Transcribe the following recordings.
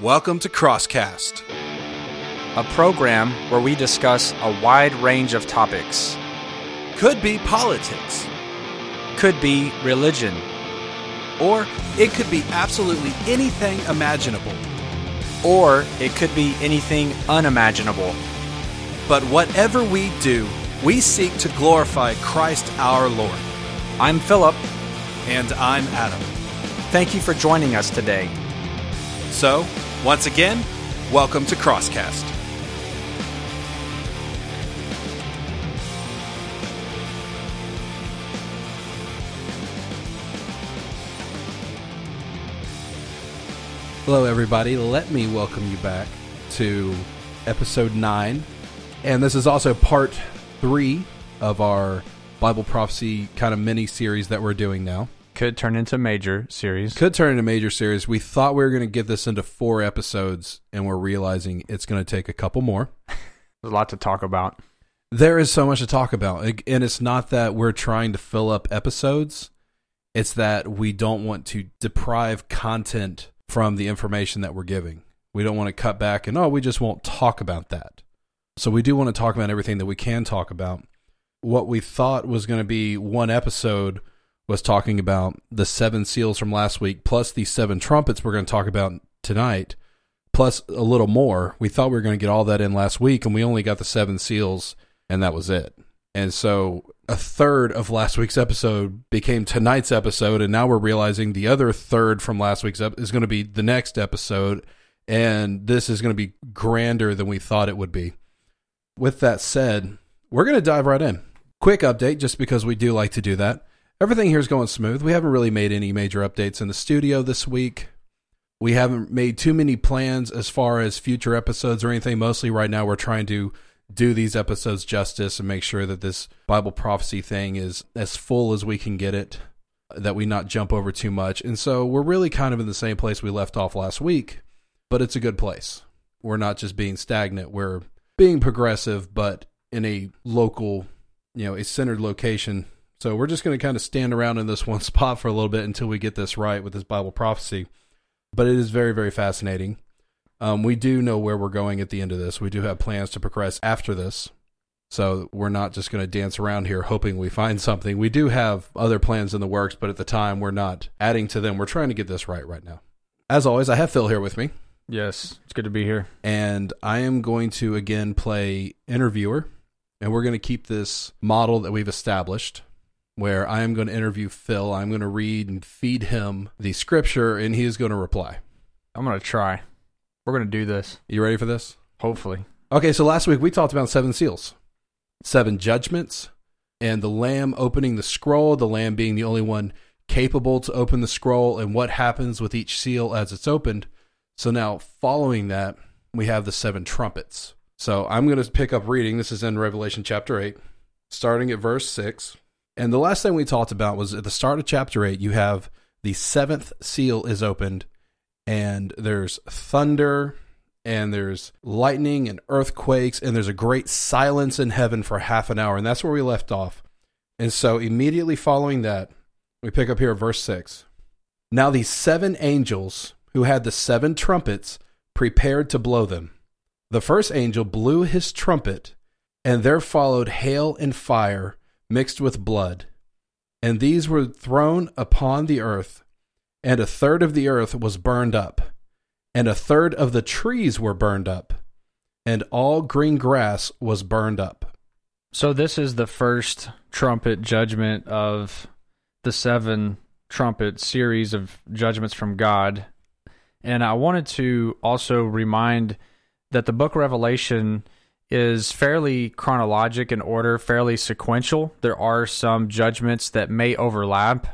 Welcome to Crosscast. a program where we discuss a wide range of topics. Could be politics, Could be religion, or it could be absolutely anything imaginable. or it could be anything unimaginable. But whatever we do, we seek to glorify Christ our Lord. I'm Philip. And I'm Adam. Thank you for joining us today. So, once again, welcome to Crosscast. Hello, everybody. Let me welcome you back to episode 9. And this is also part 3 of our Bible prophecy kind of mini series that we're doing now. Could turn into major series. Could turn into a major series. We thought we were going to get this into four episodes, and we're realizing it's going to take a couple more. There's a lot to talk about. There is so much to talk about. And it's not that we're trying to fill up episodes, it's that we don't want to deprive content from the information that we're giving. We don't want to cut back and, oh, we just won't talk about that. So we do want to talk about everything that we can talk about. What we thought was going to be one episode was talking about the seven seals from last week, plus the seven trumpets we're going to talk about tonight, plus a little more. We thought we were going to get all that in last week, and we only got the seven seals, and that was it. And so a third of last week's episode became tonight's episode, and now we're realizing the other third from last week's ep- is going to be the next episode, and this is going to be grander than we thought it would be. With that said, we're going to dive right in. Quick update, just because we do like to do that. Everything here is going smooth. We haven't really made any major updates in the studio this week. We haven't made too many plans as far as future episodes or anything. Mostly right now, we're trying to do these episodes justice and make sure that this Bible prophecy thing is as full as we can get it, that we not jump over too much. And so we're really kind of in the same place we left off last week, but it's a good place. We're not just being stagnant. We're being progressive, but in a local, you know, a centered location. So we're just going to kind of stand around in this one spot for a little bit until we get this right with this Bible prophecy. But it is very, very fascinating. Um, we do know where we're going at the end of this. We do have plans to progress after this. So we're not just going to dance around here hoping we find something. We do have other plans in the works, but at the time we're not adding to them. We're trying to get this right right now. As always, I have Phil here with me, Yes, it's good to be here. and I am going to again play interviewer, and we're going to keep this model that we've established where I am going to interview Phil. I'm going to read and feed him the scripture, and he is going to reply. I'm going to try. We're going to do this, You ready for this? hopefully. Okay, so last week we talked about seven seals, seven judgments, and the Lamb opening the scroll, the Lamb being the only one capable to open the scroll, and what happens with each seal as it's opened. So now, following that, we have the seven trumpets. So I'm going to pick up reading. This is in Revelation chapter 8, starting at verse 6. And the last thing we talked about was at the start of chapter 8, you have the seventh seal is opened, and there's thunder and there's lightning and earthquakes and there's a great silence in heaven for half an hour. And that's where we left off. And so immediately following that we pick up here verse 6 now these seven angels who had the seven trumpets prepared to blow them. The first angel blew his trumpet and there followed hail and fire mixed with blood and these were thrown upon the earth and a third of the earth was burned up and a third of the trees were burned up, and all green grass was burned up. So this is the first trumpet judgment of the seven trumpet series of judgments from God. And I wanted to also remind that the book Revelation is fairly chronologic in order, fairly sequential. There are some judgments that may overlap,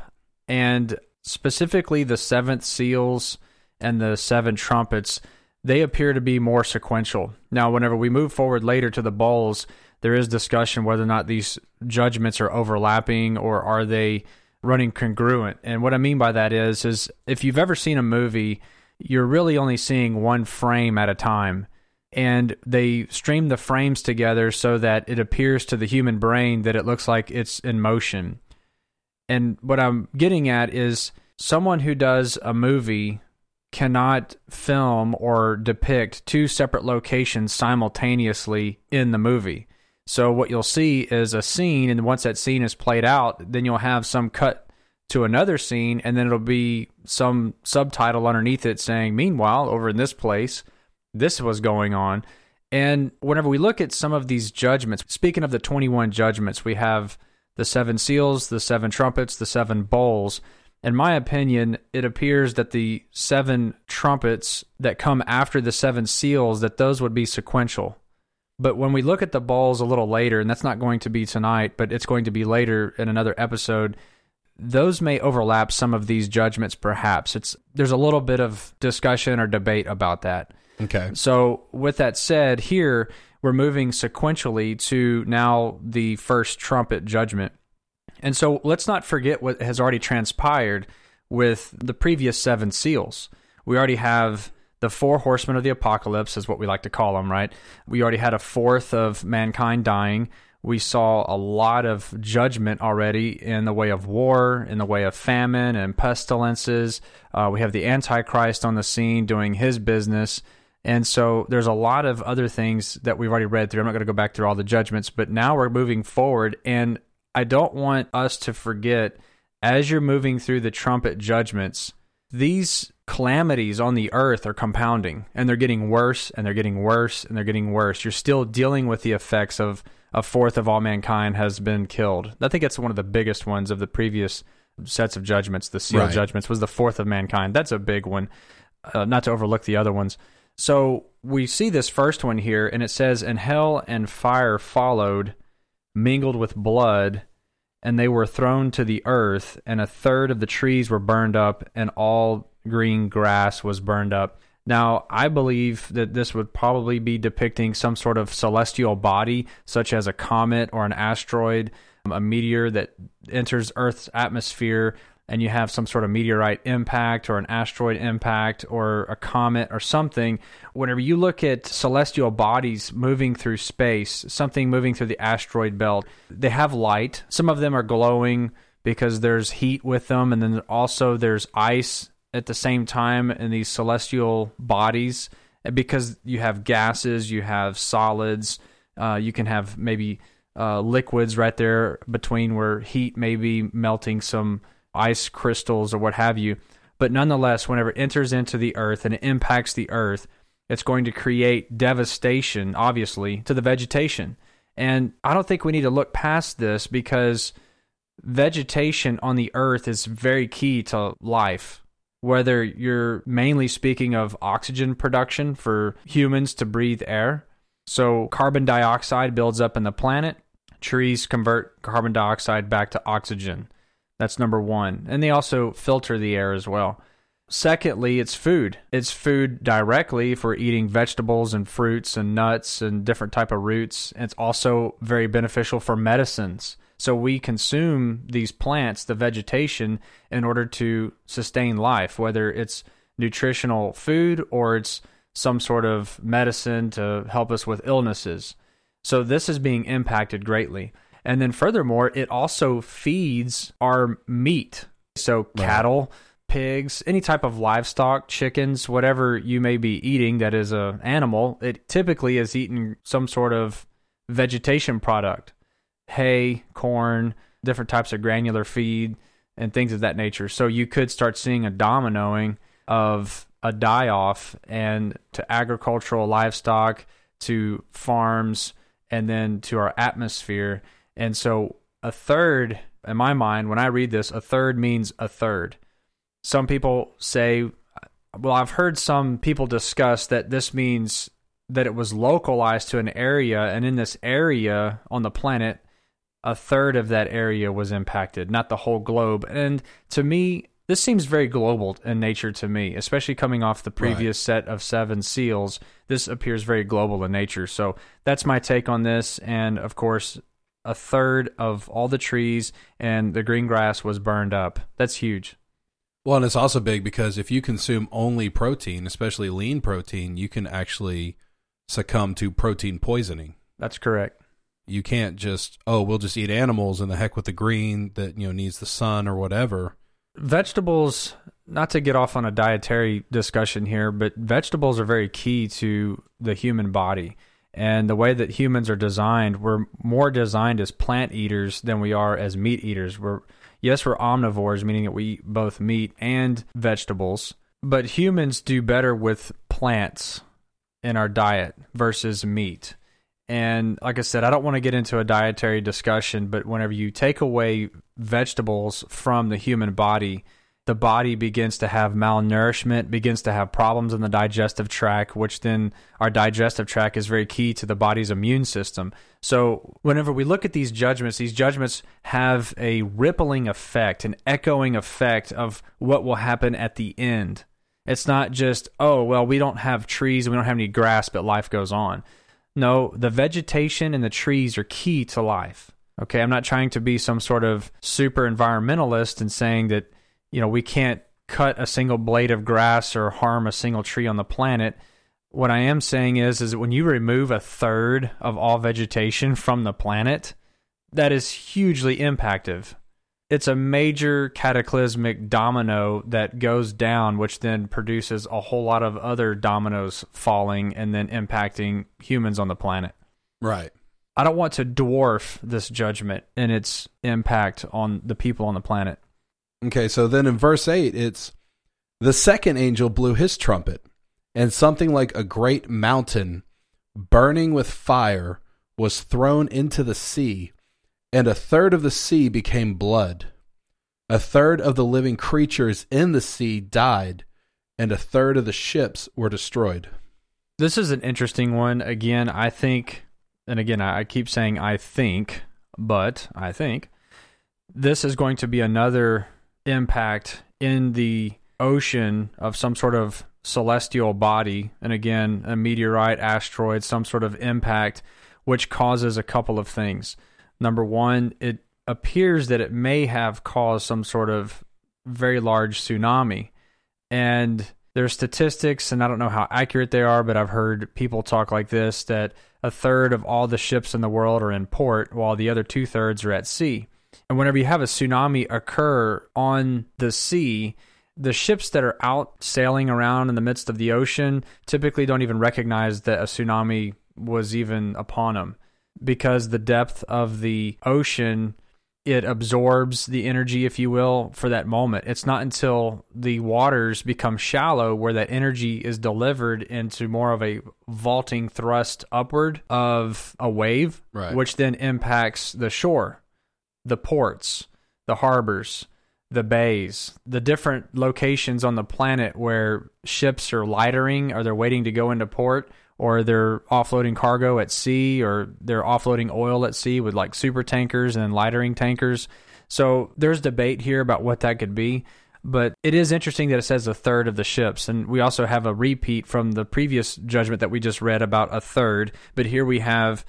and specifically the seventh seals and the seven trumpets, they appear to be more sequential. Now, whenever we move forward later to the bowls, there is discussion whether or not these judgments are overlapping or are they running congruent. And what I mean by that is is if you've ever seen a movie, you're really only seeing one frame at a time. And they stream the frames together so that it appears to the human brain that it looks like it's in motion. And what I'm getting at is someone who does a movie cannot film or depict two separate locations simultaneously in the movie. So what you'll see is a scene, and once that scene is played out, then you'll have some cut to another scene, and then it'll be some subtitle underneath it saying, Meanwhile, over in this place, this was going on. And whenever we look at some of these judgments, speaking of the 21 judgments, we have the seven seals, the seven trumpets, the seven bowls. In my opinion, it appears that the seven trumpets that come after the seven seals, that those would be sequential. But when we look at the bowls a little later, and that's not going to be tonight, but it's going to be later in another episode, those may overlap some of these judgments perhaps it's there's a little bit of discussion or debate about that Okay. so with that said here we're moving sequentially to now the first trumpet judgment and so let's not forget what has already transpired with the previous seven seals we already have the four horsemen of the apocalypse is what we like to call them right we already had a fourth of mankind dying we saw a lot of judgment already in the way of war, in the way of famine and pestilences. Uh, we have the Antichrist on the scene doing his business. And so there's a lot of other things that we've already read through. I'm not going to go back through all the judgments, but now we're moving forward. And I don't want us to forget as you're moving through the trumpet judgments, these calamities on the earth are compounding and they're getting worse and they're getting worse and they're getting worse. You're still dealing with the effects of a fourth of all mankind has been killed. I think it's one of the biggest ones of the previous sets of judgments. The seal Right. judgments was the fourth of mankind. That's a big one, uh, not to overlook the other ones. So we see this first one here, and it says, "And hell and fire followed, mingled with blood." And they were thrown to the earth, and a third of the trees were burned up, and all green grass was burned up. Now, I believe that this would probably be depicting some sort of celestial body, such as a comet or an asteroid, a meteor that enters Earth's atmosphere, and you have some sort of meteorite impact or an asteroid impact or a comet or something. Whenever you look at celestial bodies moving through space, something moving through the asteroid belt, they have light. Some of them are glowing because there's heat with them, and then also there's ice at the same time in these celestial bodies because you have gases, you have solids, uh, you can have maybe uh, liquids right there between where heat may be melting some ice crystals or what have you. But nonetheless, whenever it enters into the earth and it impacts the earth, it's going to create devastation, obviously, to the vegetation. And I don't think we need to look past this because vegetation on the earth is very key to life. Whether you're mainly speaking of oxygen production for humans to breathe air. So, carbon dioxide builds up in the planet. Trees convert carbon dioxide back to oxygen. That's number one. And they also filter the air as well. Secondly, it's food. It's food directly for eating vegetables and fruits and nuts and different type of roots. It's also very beneficial for medicines. So we consume these plants, the vegetation, in order to sustain life, whether it's nutritional food or it's some sort of medicine to help us with illnesses. So this is being impacted greatly. And then furthermore, it also feeds our meat. So cattle, pigs, any type of livestock, chickens, whatever you may be eating that is a animal, it typically is eating some sort of vegetation product. Hay, corn, different types of granular feed and things of that nature. So you could start seeing a dominoing of a die off and to agricultural livestock, to farms, and then to our atmosphere. And so a third, in my mind, when I read this, a third means a third. Some people say, well, I've heard some people discuss that this means that it was localized to an area, and in this area on the planet, a third of that area was impacted, not the whole globe. And to me, this seems very global in nature to me, especially coming off the previous set of seven seals. This appears very global in nature. So that's my take on this. And of course, a third of all the trees and the green grass was burned up. That's huge. Well, and it's also big because if you consume only protein, especially lean protein, you can actually succumb to protein poisoning. That's correct. You can't just, oh, we'll just eat animals and the heck with the green that, you know, needs the sun or whatever. vegetables, not to get off on a dietary discussion here, but vegetables are very key to the human body. And the way that humans are designed, we're more designed as plant eaters than we are as meat eaters. We're yes, we're omnivores, meaning that we eat both meat and vegetables. But humans do better with plants in our diet versus meat. And like I said, I don't want to get into a dietary discussion, but whenever you take away vegetables from the human body, the body begins to have malnourishment, begins to have problems in the digestive tract, which then our digestive tract is very key to the body's immune system. So, whenever we look at these judgments, these judgments have a rippling effect, an echoing effect of what will happen at the end. It's not just, oh, well, we don't have trees, we don't have any grass, but life goes on. No, the vegetation and the trees are key to life. Okay, I'm not trying to be some sort of super environmentalist and saying that, you know, we can't cut a single blade of grass or harm a single tree on the planet. What I am saying is is that when you remove a third of all vegetation from the planet, that is hugely impactive it's a major cataclysmic domino that goes down, which then produces a whole lot of other dominoes falling and then impacting humans on the planet. Right. I don't want to dwarf this judgment and its impact on the people on the planet. Okay, so then in verse 8, it's the second angel blew his trumpet, and something like a great mountain burning with fire was thrown into the sea and a third of the sea became blood. A third of the living creatures in the sea died, and a third of the ships were destroyed. This is an interesting one. Again, I think, and again, I keep saying I think, but I think this is going to be another impact in the ocean of some sort of celestial body. And again, a meteorite, asteroid, some sort of impact, which causes a couple of things. Number one, it appears that it may have caused some sort of very large tsunami. And there's statistics, and I don't know how accurate they are, but I've heard people talk like this that a third of all the ships in the world are in port, while the other two thirds are at sea. And whenever you have a tsunami occur on the sea, the ships that are out sailing around in the midst of the ocean typically don't even recognize that a tsunami was even upon them because the depth of the ocean it absorbs the energy if you will for that moment. It's not until the waters become shallow where that energy is delivered into more of a vaulting thrust upward of a wave right. which then impacts the shore the ports the harbors the bays, the different locations on the planet where ships are lightering or they're waiting to go into port or they're offloading cargo at sea or they're offloading oil at sea with like super tankers and lightering tankers. So there's debate here about what that could be. But it is interesting that it says a third of the ships. And we also have a repeat from the previous judgment that we just read about a third. But here we have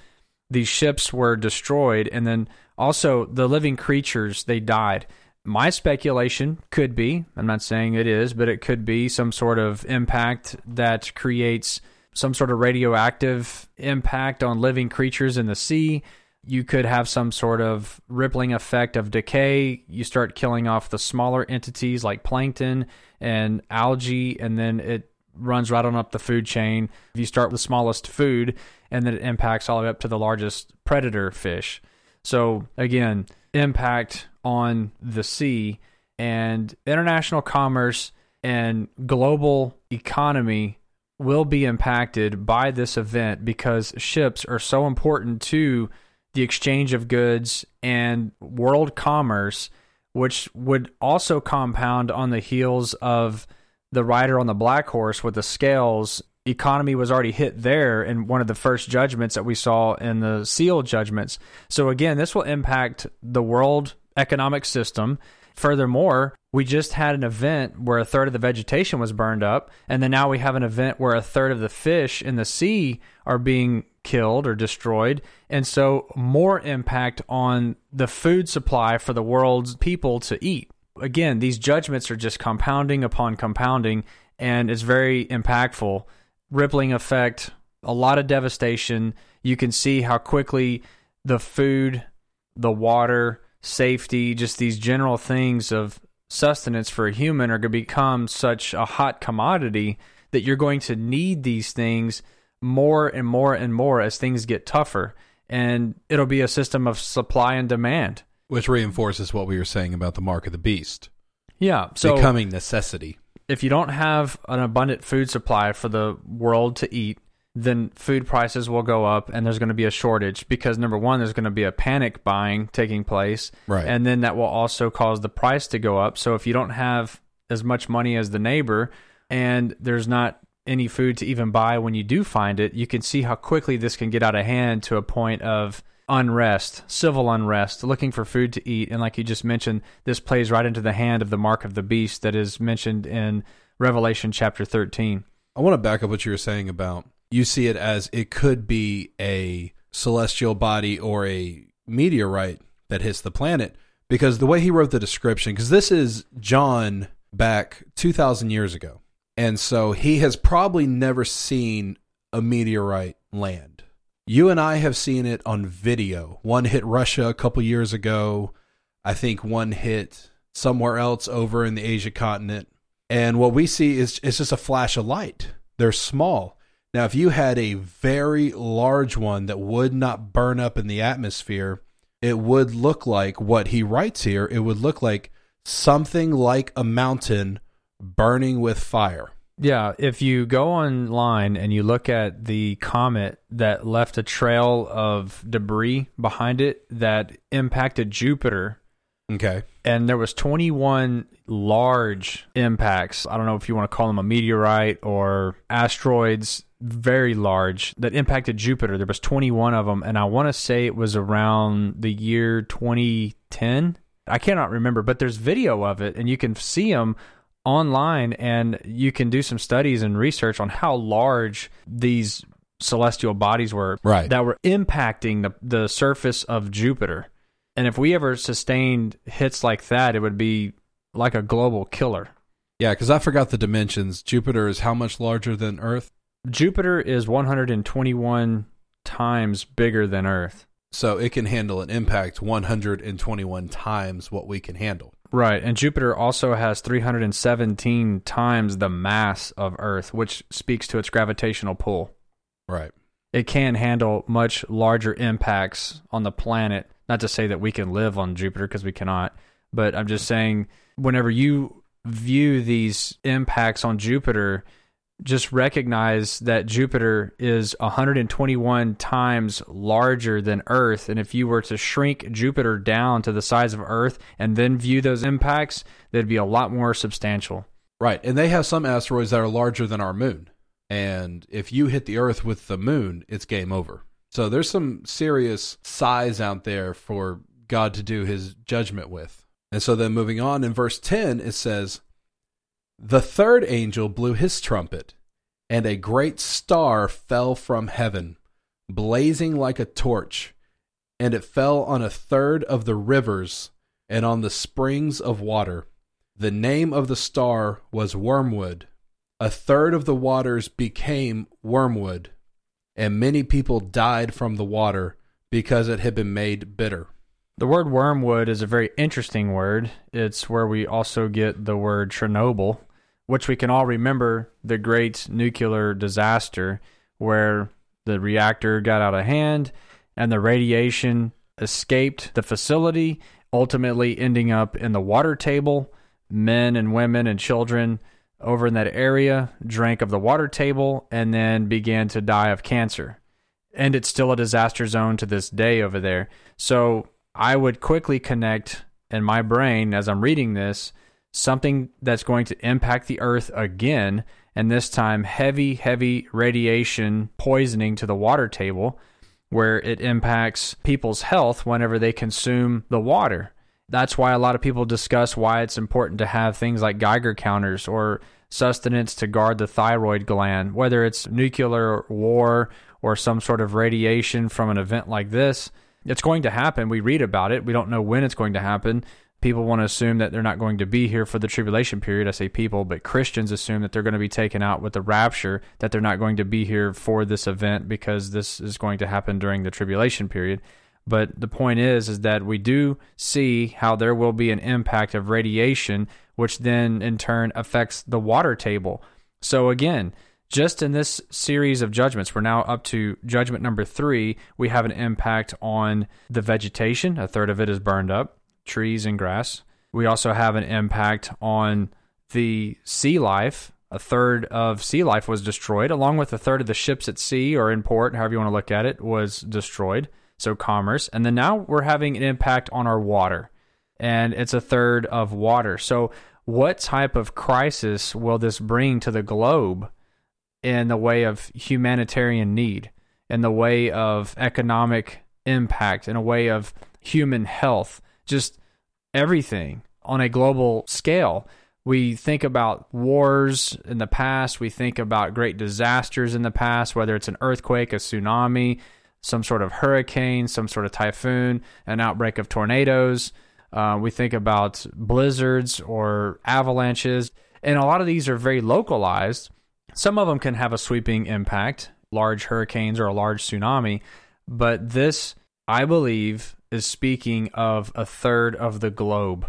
these ships were destroyed. And then also the living creatures, they died. My speculation could be, I'm not saying it is, but it could be some sort of impact that creates some sort of radioactive impact on living creatures in the sea. You could have some sort of rippling effect of decay. You start killing off the smaller entities like plankton and algae, and then it runs right on up the food chain. If you start with the smallest food, and then it impacts all the way up to the largest predator fish. So, again, impact on the sea and international commerce and global economy will be impacted by this event because ships are so important to the exchange of goods and world commerce, which would also compound on the heels of the rider on the black horse with the scales. Economy was already hit there in one of the first judgments that we saw in the seal judgments. So, again, this will impact the world economic system Furthermore, we just had an event where a third of the vegetation was burned up, and then now we have an event where a third of the fish in the sea are being killed or destroyed, and so more impact on the food supply for the world's people to eat. Again, these judgments are just compounding upon compounding, and it's very impactful. Rippling effect, a lot of devastation. You can see how quickly the food, the water, safety, just these general things of sustenance for a human are going to become such a hot commodity that you're going to need these things more and more and more as things get tougher. And it'll be a system of supply and demand. Which reinforces what we were saying about the mark of the beast Yeah. So becoming necessity. If you don't have an abundant food supply for the world to eat, then food prices will go up and there's going to be a shortage because number one, there's going to be a panic buying taking place. Right. And then that will also cause the price to go up. So if you don't have as much money as the neighbor and there's not any food to even buy when you do find it, you can see how quickly this can get out of hand to a point of unrest, civil unrest, looking for food to eat. And like you just mentioned, this plays right into the hand of the mark of the beast that is mentioned in Revelation chapter 13. I want to back up what you were saying about you see it as it could be a celestial body or a meteorite that hits the planet because the way he wrote the description because this is John back 2000 years ago and so he has probably never seen a meteorite land. You and I have seen it on video. One hit Russia a couple years ago. I think one hit somewhere else over in the Asia continent. And what we see is it's just a flash of light. They're small. Now, if you had a very large one that would not burn up in the atmosphere, it would look like what he writes here. It would look like something like a mountain burning with fire. Yeah, if you go online and you look at the comet that left a trail of debris behind it that impacted Jupiter, Okay. and there was 21 large impacts. I don't know if you want to call them a meteorite or asteroids, very large that impacted Jupiter. There was 21 of them and I want to say it was around the year 2010. I cannot remember, but there's video of it and you can see them online and you can do some studies and research on how large these celestial bodies were Right. that were impacting the the surface of Jupiter. And if we ever sustained hits like that, it would be like a global killer. Yeah, because I forgot the dimensions. Jupiter is how much larger than Earth? Jupiter is 121 times bigger than Earth. So it can handle an impact 121 times what we can handle. Right. And Jupiter also has 317 times the mass of Earth, which speaks to its gravitational pull. Right. It can handle much larger impacts on the planet. Not to say that we can live on Jupiter because we cannot, but I'm just saying whenever you view these impacts on Jupiter, just recognize that Jupiter is 121 times larger than Earth. And if you were to shrink Jupiter down to the size of Earth and then view those impacts, they'd be a lot more substantial. Right. And they have some asteroids that are larger than our moon. And if you hit the Earth with the moon, it's game over. So there's some serious size out there for God to do his judgment with. And so then moving on in verse 10, it says, The third angel blew his trumpet, and a great star fell from heaven, blazing like a torch, and it fell on a third of the rivers and on the springs of water. The name of the star was Wormwood. A third of the waters became wormwood, and many people died from the water because it had been made bitter. The word wormwood is a very interesting word. It's where we also get the word Chernobyl, which we can all remember the great nuclear disaster where the reactor got out of hand and the radiation escaped the facility, ultimately ending up in the water table. Men and women and children over in that area drank of the water table and then began to die of cancer. And it's still a disaster zone to this day over there. So I would quickly connect in my brain as I'm reading this something that's going to impact the earth again, and this time heavy, heavy radiation poisoning to the water table, where it impacts people's health whenever they consume the water. That's why a lot of people discuss why it's important to have things like Geiger counters or sustenance to guard the thyroid gland, whether it's nuclear war or some sort of radiation from an event like this. It's going to happen. We read about it. We don't know when it's going to happen. People want to assume that they're not going to be here for the tribulation period. I say people, but Christians assume that they're going to be taken out with the rapture, that they're not going to be here for this event because this is going to happen during the tribulation period. But the point is is that we do see how there will be an impact of radiation which then in turn affects the water table. So again, just in this series of judgments, we're now up to judgment number three. We have an impact on the vegetation. A third of it is burned up, trees and grass. We also have an impact on the sea life. A third of sea life was destroyed, along with a third of the ships at sea or in port, however you want to look at it, was destroyed. So commerce. And then now we're having an impact on our water. And it's a third of water. So what type of crisis will this bring to the globe in the way of humanitarian need, in the way of economic impact, in a way of human health, just everything on a global scale? We think about wars in the past, we think about great disasters in the past, whether it's an earthquake, a tsunami, some sort of hurricane, some sort of typhoon, an outbreak of tornadoes uh, we think about blizzards or avalanches, and a lot of these are very localized. Some of them can have a sweeping impact, large hurricanes or a large tsunami, but this, I believe, is speaking of a third of the globe.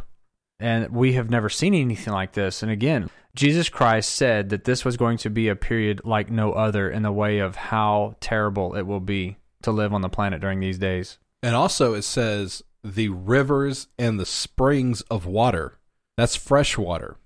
And we have never seen anything like this. And again, Jesus Christ said that this was going to be a period like no other in the way of how terrible it will be to live on the planet during these days. And also, it says the rivers and the springs of water. That's fresh water.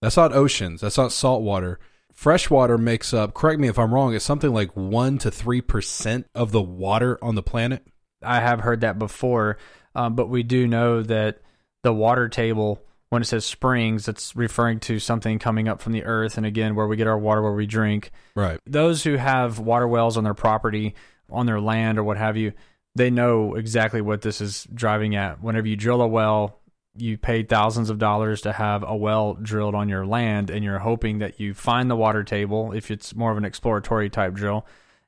That's not oceans. That's not salt water. Fresh water makes up, correct me if I'm wrong, it's something like 1% to 3% of the water on the planet. I have heard that before, um, but we do know that the water table, when it says springs, it's referring to something coming up from the earth. And again, where we get our water, where we drink. Right. Those who have water wells on their property, on their land, or what have you, they know exactly what this is driving at. Whenever you drill a well, you pay thousands of dollars to have a well drilled on your land, and you're hoping that you find the water table if it's more of an exploratory type drill,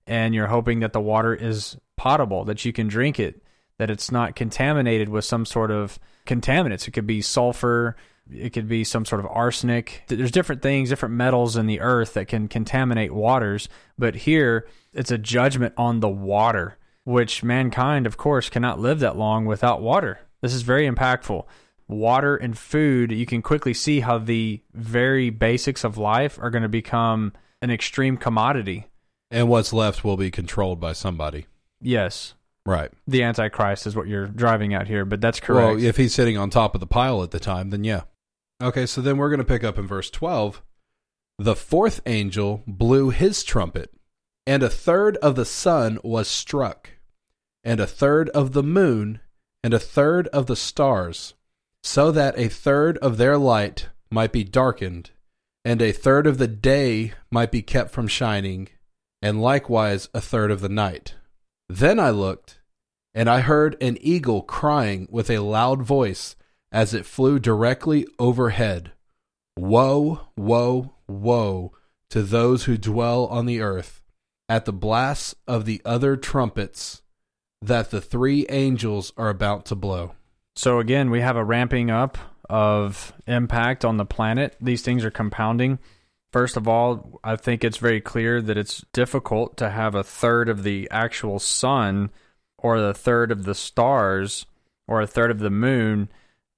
and you're hoping that the water is potable, that you can drink it, that it's not contaminated with some sort of contaminants. It could be sulfur, it could be some sort of arsenic. There's different things, different metals in the earth that can contaminate waters, but here it's a judgment on the water which mankind, of course, cannot live that long without water. This is very impactful. Water and food, you can quickly see how the very basics of life are going to become an extreme commodity. And what's left will be controlled by somebody. Yes. Right. The Antichrist is what you're driving at here, but that's correct. Well, if he's sitting on top of the pile at the time, then yeah. Okay, so then we're going to pick up in verse 12. The fourth angel blew his trumpet, and a third of the sun was struck and a third of the moon, and a third of the stars, so that a third of their light might be darkened, and a third of the day might be kept from shining, and likewise a third of the night. Then I looked, and I heard an eagle crying with a loud voice as it flew directly overhead Woe, woe, woe to those who dwell on the earth, at the blasts of the other trumpets that the three angels are about to blow. So again, we have a ramping up of impact on the planet. These things are compounding. First of all, I think it's very clear that it's difficult to have a third of the actual sun or a third of the stars or a third of the moon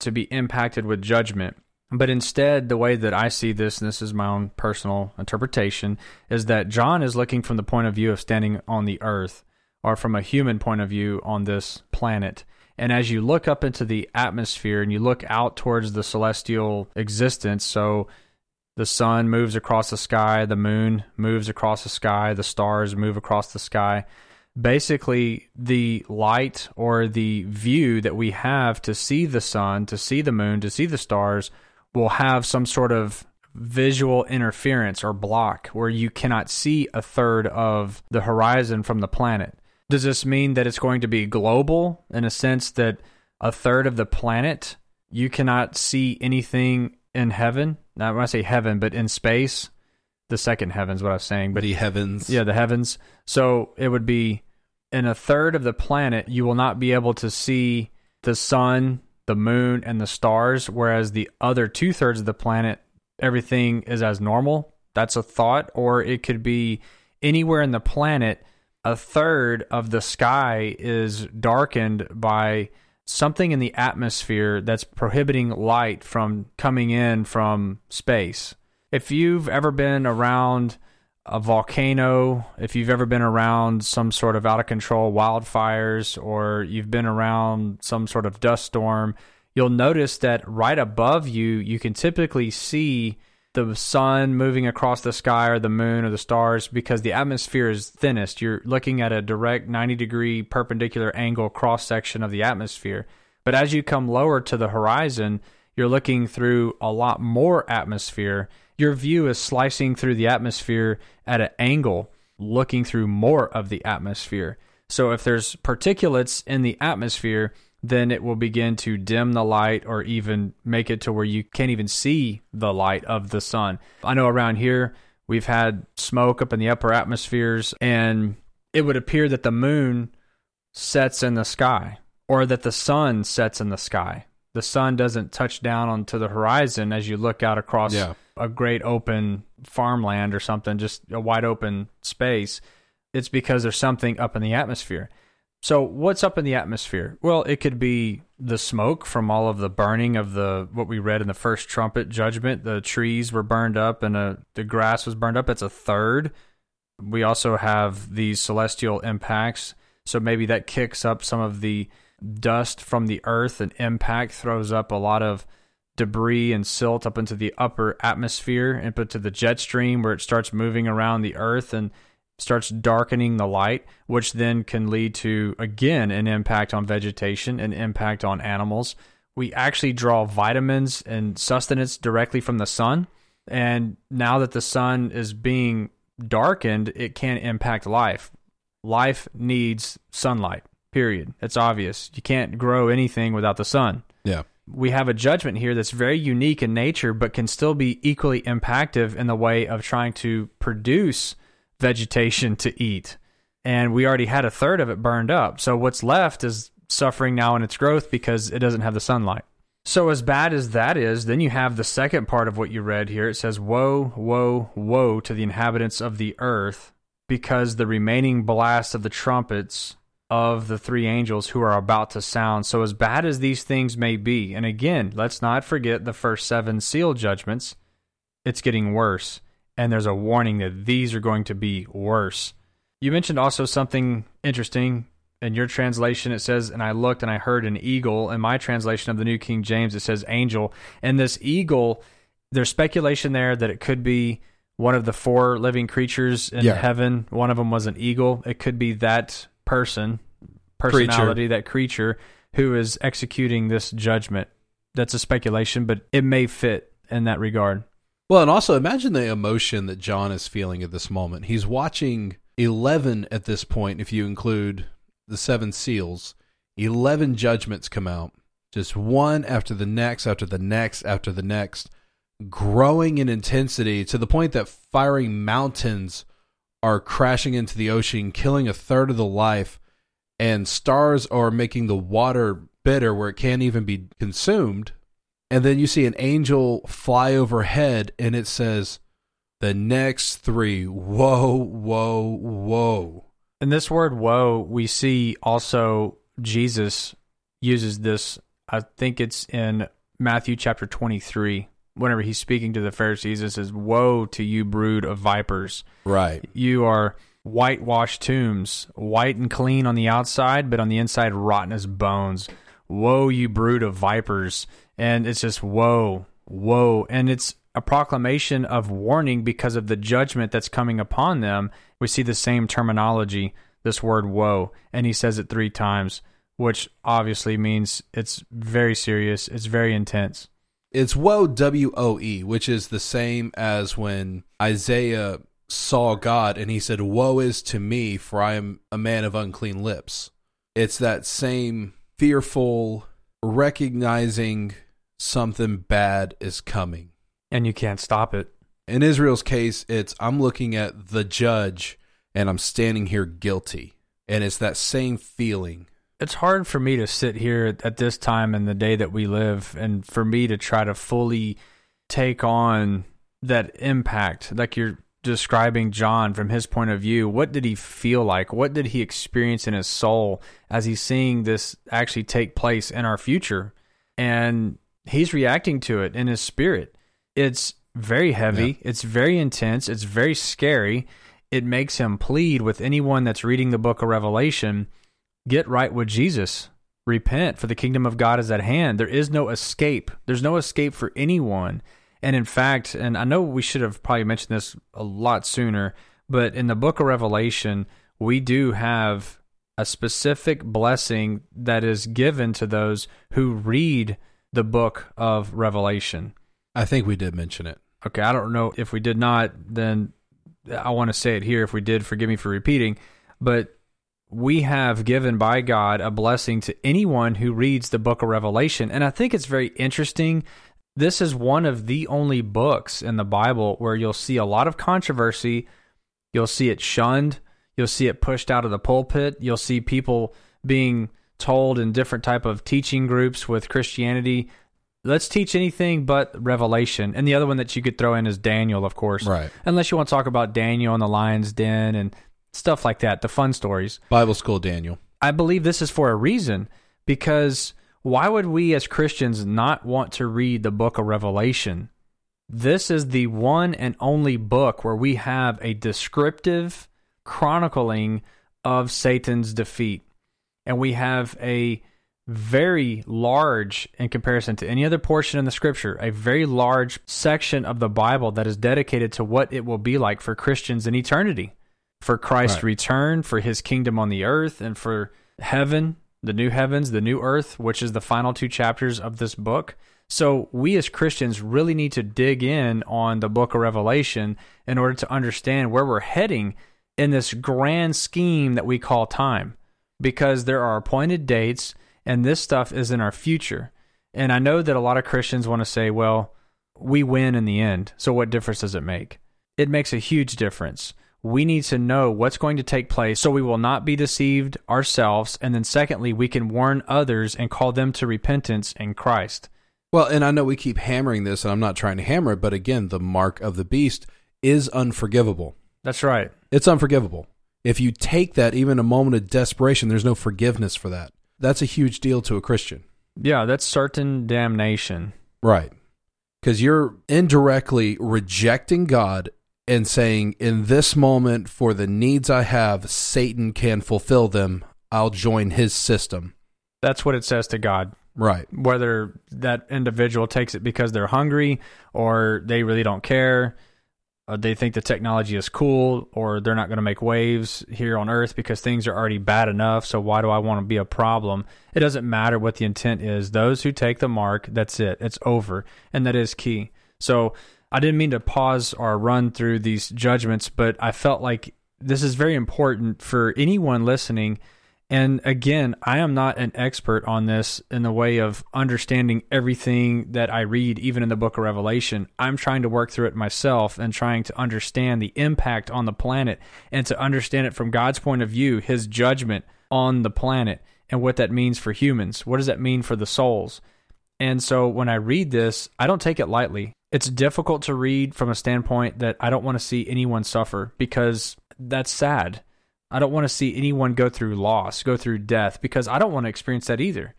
to be impacted with judgment. But instead, the way that I see this, and this is my own personal interpretation, is that John is looking from the point of view of standing on the earth or from a human point of view on this planet. And as you look up into the atmosphere and you look out towards the celestial existence, so the sun moves across the sky, the moon moves across the sky, the stars move across the sky. Basically, the light or the view that we have to see the sun, to see the moon, to see the stars will have some sort of visual interference or block where you cannot see a third of the horizon from the planet. Does this mean that it's going to be global in a sense that a third of the planet you cannot see anything in heaven? Now, when I say heaven, but in space, the second heavens, what I was saying, but the heavens, yeah, the heavens. So it would be in a third of the planet, you will not be able to see the sun, the moon, and the stars, whereas the other two thirds of the planet, everything is as normal. That's a thought, or it could be anywhere in the planet a third of the sky is darkened by something in the atmosphere that's prohibiting light from coming in from space. If you've ever been around a volcano, if you've ever been around some sort of out of control wildfires, or you've been around some sort of dust storm, you'll notice that right above you, you can typically see the sun moving across the sky or the moon or the stars because the atmosphere is thinnest. You're looking at a direct 90 degree perpendicular angle cross section of the atmosphere. But as you come lower to the horizon, you're looking through a lot more atmosphere. Your view is slicing through the atmosphere at an angle, looking through more of the atmosphere. So if there's particulates in the atmosphere, then it will begin to dim the light or even make it to where you can't even see the light of the sun. I know around here we've had smoke up in the upper atmospheres, and it would appear that the moon sets in the sky or that the sun sets in the sky. The sun doesn't touch down onto the horizon as you look out across Yeah. a great open farmland or something, just a wide open space. It's because there's something up in the atmosphere. So what's up in the atmosphere? Well, it could be the smoke from all of the burning of the what we read in the first trumpet judgment. The trees were burned up and uh the grass was burned up. It's a third. We also have these celestial impacts. So maybe that kicks up some of the dust from the earth and impact throws up a lot of debris and silt up into the upper atmosphere and put to the jet stream where it starts moving around the earth and starts darkening the light, which then can lead to, again, an impact on vegetation, an impact on animals. We actually draw vitamins and sustenance directly from the sun. And now that the sun is being darkened, it can impact life. Life needs sunlight, period. It's obvious. You can't grow anything without the sun Yeah. we have a judgment here that's very unique in nature, but can still be equally impactive in the way of trying to produce vegetation to eat. And we already had a third of it burned up. So what's left is suffering now in its growth because it doesn't have the sunlight. So, as bad as that is, then you have the second part of what you read here. It says, Woe, woe, woe to the inhabitants of the earth, because the remaining blast of the trumpets of the three angels who are about to sound. So, as bad as these things may be, and again, let's not forget the first seven seal judgments, it's getting worse. And there's a warning that these are going to be worse. You mentioned also something interesting in your translation. It says, and I looked and I heard an eagle. In my translation of the New King James, it says angel. And this eagle, there's speculation there that it could be one of the four living creatures in Yeah. heaven. One of them was an eagle. It could be that person, personality, that creature who is executing this judgment. That's a speculation, but it may fit in that regard. Well, and also imagine the emotion that John is feeling at this moment. He's watching 11 at this point, if you include the seven seals. 11 judgments come out, just one after the next, after the next, after the next, growing in intensity to the point that firing mountains are crashing into the ocean, killing a third of the life, and stars are making the water bitter where it can't even be consumed and then you see an angel fly overhead and it says the next three woe woe woe In this word woe, we see also Jesus uses this. I think it's in Matthew chapter 23. Whenever he's speaking to the Pharisees, it says, Woe to you, brood of vipers. right You are whitewashed tombs, white and clean on the outside, but on the inside, rotten as bones. Woe, you brood of vipers. And it's just woe, woe. And it's a proclamation of warning because of the judgment that's coming upon them. We see the same terminology, this word woe, and he says it three times, which obviously means it's very serious, it's very intense. it's woe w-o-e which is the same as when isaiah saw god and he said woe is to me for i am a man of unclean lips it's that same fearful recognizing something bad is coming And you can't stop it. in Israel's case, it's I'm looking at the judge and I'm standing here guilty. And it's that same feeling. it's hard for me to sit here at- this time in the day that we live and for me to try to fully take on that impact like you're describing John from his point of view. What did he feel like? What did he experience in his soul as he's seeing this actually take place in our future? And he's reacting to it in his spirit. It's very heavy, yeah. it's very intense, it's very scary. It makes him plead with anyone that's reading the book of Revelation get right with Jesus. Repent, for the kingdom of God is at hand. There is no escape. There's no escape for anyone. And in fact, and I know we should have probably mentioned this a lot sooner, but in the book of Revelation, we do have a specific blessing that is given to those who read the book of Revelation. I think we did mention it. Okay, I don't know if we did not, then I want to say it here. If we did, forgive me for repeating. But we have given by God a blessing to anyone who reads the book of Revelation. And I think it's very interesting this is one of the only books in the Bible where you'll see a lot of controversy. You'll see it shunned. You'll see it pushed out of the pulpit. You'll see people being told in different type of teaching groups with Christianity, let's teach anything but Revelation. And the other one that you could throw in is Daniel, of course. Right. Unless you want to talk about Daniel and the lion's den and stuff like that, the fun stories. Bible school Daniel. I believe this is for a reason because why would we as Christians not want to read the book of Revelation? This is the one and only book where we have a descriptive chronicling of Satan's defeat. And we have a very large, in comparison to any other portion in the scripture, a very large section of the Bible that is dedicated to what it will be like for Christians in eternity, for Christ's right. return, for his kingdom on the earth, and for heaven the new heavens, the new earth, which is the final two chapters of this book. So we as Christians really need to dig in on the book of Revelation in order to understand where we're heading in this grand scheme that we call time because there are appointed dates and this stuff is in our future. And I know that a lot of Christians want to say, well, we win in the end. So what difference does it make? It makes a huge difference we need to know what's going to take place so we will not be deceived ourselves. And then, secondly, we can warn others and call them to repentance in Christ. Well, and I know we keep hammering this, and I'm not trying to hammer it, but again, the mark of the beast is unforgivable. That's right. It's unforgivable. If you take that, even a moment of desperation, there's no forgiveness for that. That's a huge deal to a Christian. Yeah, that's certain damnation. Right. Because you're indirectly rejecting God and saying, in this moment, for the needs I have, Satan can fulfill them. I'll join his system. That's what it says to God. Right. Whether that individual takes it because they're hungry or they really don't care, uh, they think the technology is cool, or they're not going to make waves here on Earth because things are already bad enough. So why do I want to be a problem? It doesn't matter what the intent is. Those who take the mark, that's it. It's over. And that is key. So I didn't mean to pause or run through these judgments, but I felt like this is very important for anyone listening. And again, I am not an expert on this in the way of understanding everything that I read, even in the book of Revelation. I'm trying to work through it myself and trying to understand the impact on the planet and to understand it from God's point of view, his judgment on the planet and what that means for humans. What does that mean for the souls? And so when I read this, I don't take it lightly it's difficult to read from a standpoint that I don't want to see anyone suffer because that's sad. I don't want to see anyone go through loss, go through death because I don't want to experience that either.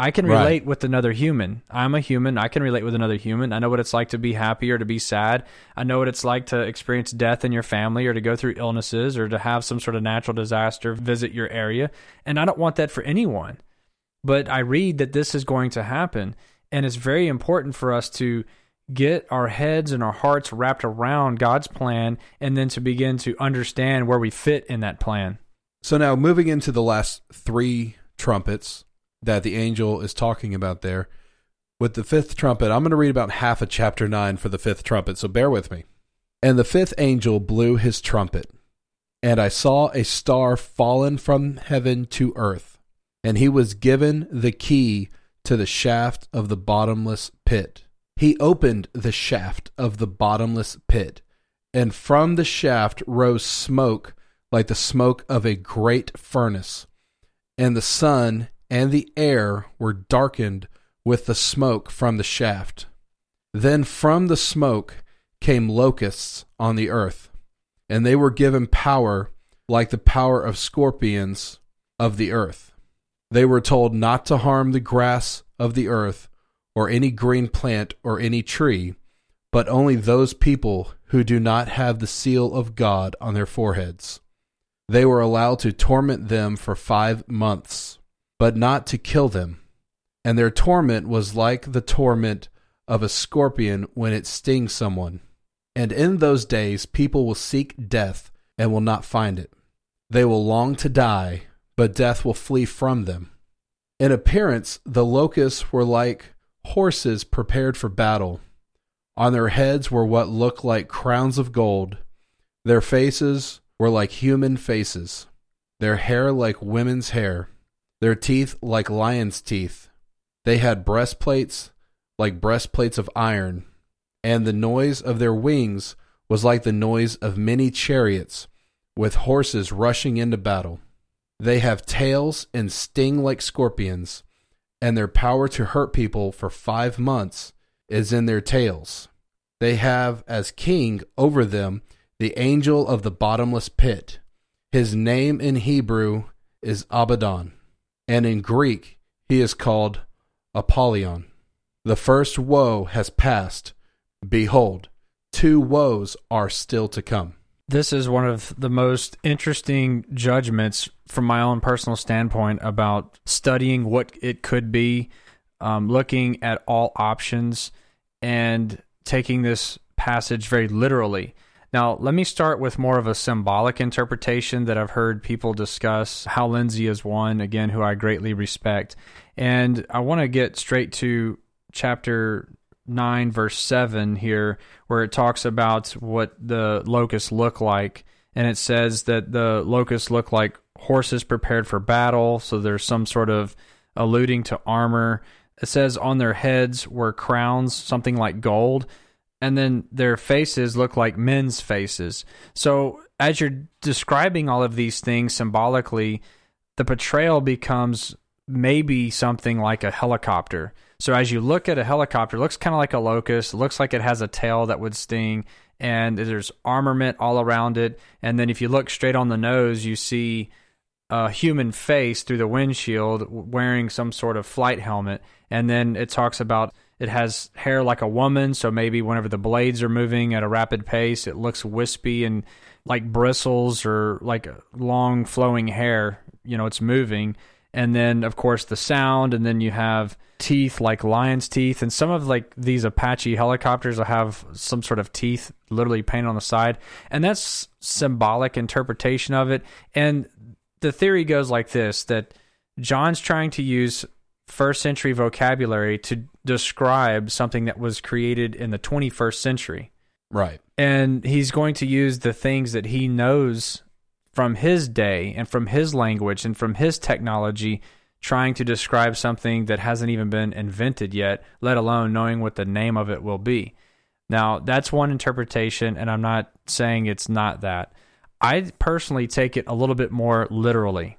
I can relate right. with another human. I'm a human. I can relate with another human. I know what it's like to be happy or to be sad. I know what it's like to experience death in your family or to go through illnesses or to have some sort of natural disaster visit your area. And I don't want that for anyone. But I read that this is going to happen. And it's very important for us to get our heads and our hearts wrapped around God's plan and then to begin to understand where we fit in that plan. So now moving into the last three trumpets that the angel is talking about there. With the fifth trumpet, I'm going to read about half of chapter 9 for the fifth trumpet, so bear with me. And the fifth angel blew his trumpet, and I saw a star fallen from heaven to earth, and he was given the key to the shaft of the bottomless pit. He opened the shaft of the bottomless pit, and from the shaft rose smoke like the smoke of a great furnace. And the sun and the air were darkened with the smoke from the shaft. Then from the smoke came locusts on the earth, and they were given power like the power of scorpions of the earth. They were told not to harm the grass of the earth, or any green plant, or any tree, but only those people who do not have the seal of God on their foreheads. They were allowed to torment them for five months, but not to kill them. And their torment was like the torment of a scorpion when it stings someone. And in those days, people will seek death and will not find it. They will long to die, but death will flee from them. In appearance, the locusts were like horses prepared for battle. On their heads were what looked like crowns of gold. Their faces were like human faces, their hair like women's hair, their teeth like lions' teeth. They had breastplates like breastplates of iron, and the noise of their wings was like the noise of many chariots with horses rushing into battle. They have tails and sting like scorpions, and their power to hurt people for five months is in their tails. They have as king over them the angel of the bottomless pit. His name in Hebrew is Abaddon, and in Greek he is called Apollyon. The first woe has passed. Behold, two woes are still to come. This is one of the most interesting judgments from my own personal standpoint about studying what it could be, um, looking at all options, and taking this passage very literally. Now, let me start with more of a symbolic interpretation that I've heard people discuss. Hal Lindsey is one, again, who I greatly respect. And I want to get straight to chapter 9, verse 7 here, where it talks about what the locusts look like. And it says that the locusts look like horses prepared for battle. So there's some sort of alluding to armor. It says on their heads were crowns, something like gold and then their faces look like men's faces. So as you're describing all of these things symbolically, the portrayal becomes maybe something like a helicopter. So as you look at a helicopter, it looks kind of like a locust, it looks like it has a tail that would sting and there's armament all around it. And then if you look straight on the nose, you see a human face through the windshield wearing some sort of flight helmet. And then it talks about it has hair like a woman, so maybe whenever the blades are moving at a rapid pace, it looks wispy and like bristles or like long flowing hair. You know, it's moving. And then, of course, the sound, and then you have teeth like lion's teeth, and some of like these Apache helicopters will have some sort of teeth literally painted on the side, and that's symbolic interpretation of it. And the theory goes like this: that John's trying to use first century vocabulary to describe something that was created in the 21st century. Right. And he's going to use the things that he knows from his day and from his language and from his technology trying to describe something that hasn't even been invented yet, let alone knowing what the name of it will be. Now, that's one interpretation, and I'm not saying it's not that. I personally take it a little bit more literally.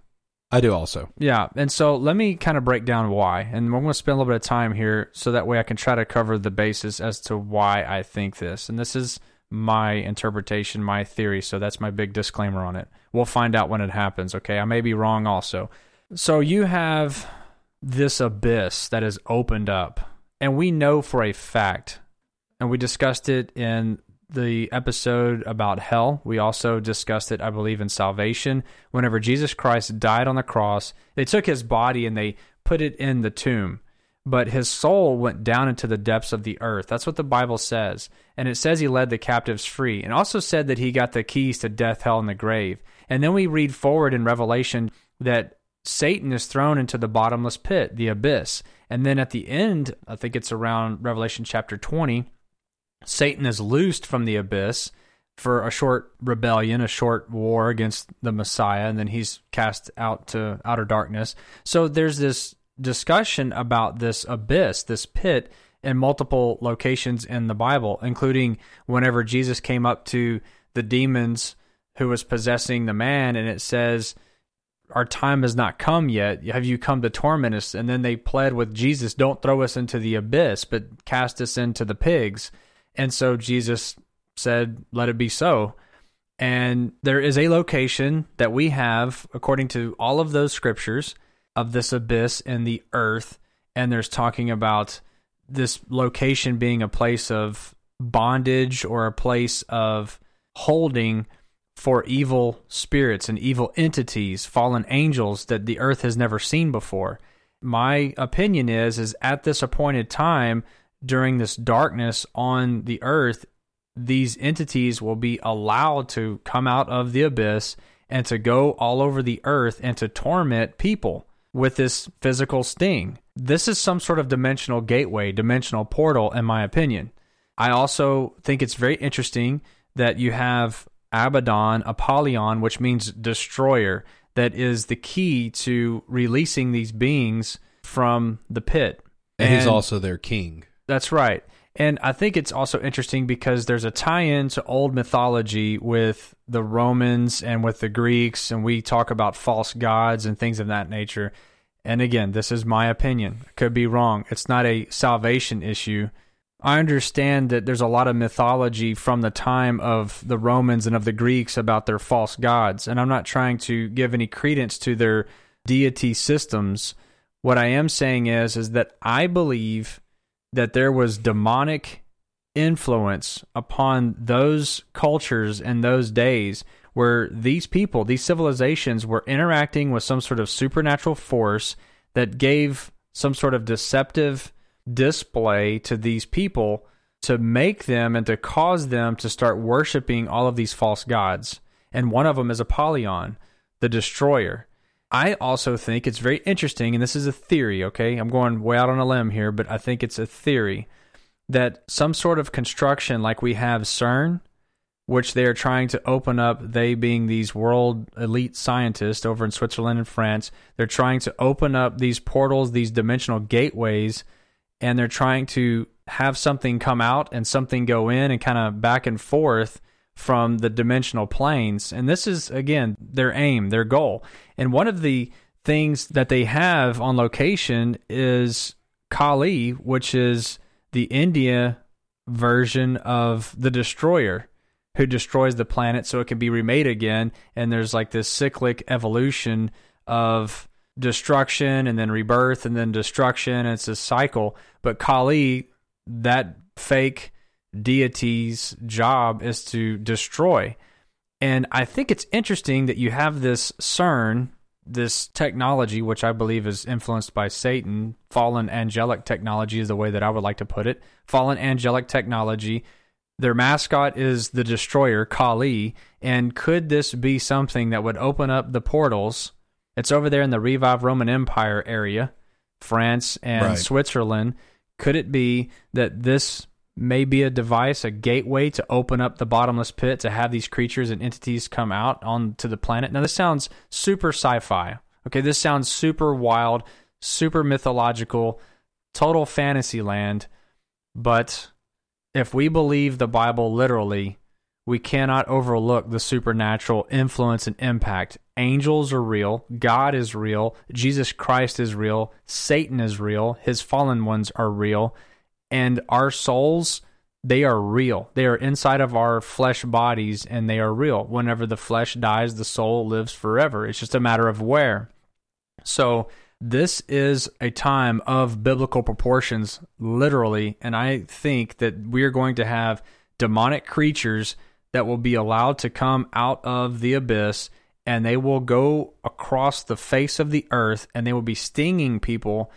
I do also. Yeah. And so let me kind of break down why. And I'm going to spend a little bit of time here so that way I can try to cover the basis as to why I think this. And this is my interpretation, my theory. So that's my big disclaimer on it. We'll find out when it happens. Okay. I may be wrong also. So you have this abyss that is opened up. And we know for a fact, and we discussed it in the episode about hell. We also discussed it, I believe, in salvation. Whenever Jesus Christ died on the cross, they took his body and they put it in the tomb, but his soul went down into the depths of the earth. That's what the Bible says. And it says he led the captives free, and also said that he got the keys to death, hell, and the grave. And then we read forward in Revelation that Satan is thrown into the bottomless pit, the abyss. And then at the end, I think it's around Revelation chapter 20 Satan is loosed from the abyss for a short rebellion, a short war against the Messiah, and then he's cast out to outer darkness. So there's this discussion about this abyss, this pit, in multiple locations in the Bible, including whenever Jesus came up to the demons who was possessing the man, and it says, Our time has not come yet. Have you come to torment us? And then they pled with Jesus, Don't throw us into the abyss, but cast us into the pigs. And so Jesus said, Let it be so. And there is a location that we have, according to all of those scriptures, of this abyss in the earth. And there's talking about this location being a place of bondage or a place of holding for evil spirits and evil entities, fallen angels that the earth has never seen before. My opinion is is at this appointed time during this darkness on the earth, these entities will be allowed to come out of the abyss and to go all over the earth and to torment people with this physical sting. This is some sort of dimensional gateway, dimensional portal, in my opinion. I also think it's very interesting that you have Abaddon, Apollyon, which means destroyer, that is the key to releasing these beings from the pit. And, and he's also their king. That's right. And I think it's also interesting because there's a tie in to old mythology with the Romans and with the Greeks, and we talk about false gods and things of that nature. And again, this is my opinion. I could be wrong. It's not a salvation issue. I understand that there's a lot of mythology from the time of the Romans and of the Greeks about their false gods, and I'm not trying to give any credence to their deity systems. What I am saying is is that I believe that there was demonic influence upon those cultures and those days where these people, these civilizations were interacting with some sort of supernatural force that gave some sort of deceptive display to these people to make them and to cause them to start worshiping all of these false gods. And one of them is Apollyon, the destroyer. I also think it's very interesting, and this is a theory, okay? I'm going way out on a limb here, but I think it's a theory that some sort of construction like we have CERN, which they are trying to open up, they being these world elite scientists over in Switzerland and France, they're trying to open up these portals, these dimensional gateways and they're trying to have something come out and something go in and kind of back and forth from the dimensional planes. And this is, again, their aim, their goal. And one of the things that they have on location is Kali, which is the India version of the destroyer who destroys the planet so it can be remade again. And there's like this cyclic evolution of destruction and then rebirth and then destruction. It's a cycle. But Kali, that fake deity's job is to destroy. And I think it's interesting that you have this CERN, this technology, which I believe is influenced by Satan. Fallen angelic technology is the way that I would like to put it. Fallen angelic technology. Their mascot is the destroyer, Kali. And could this be something that would open up the portals it's over there in the Revive Roman Empire area, France and right. Switzerland. Could it be that this may be a device, a gateway to open up the bottomless pit to have these creatures and entities come out onto the planet? Now, this sounds super sci fi. Okay, this sounds super wild, super mythological, total fantasy land. But if we believe the Bible literally, we cannot overlook the supernatural influence and impact. Angels are real, God is real, Jesus Christ is real, Satan is real, his fallen ones are real, and our souls, they are real. They are inside of our flesh bodies and they are real. Whenever the flesh dies, the soul lives forever. It's just a matter of where. So, this is a time of biblical proportions, literally, and I think that we're going to have demonic creatures that will be allowed to come out of the abyss and they will go across the face of the earth and they will be stinging people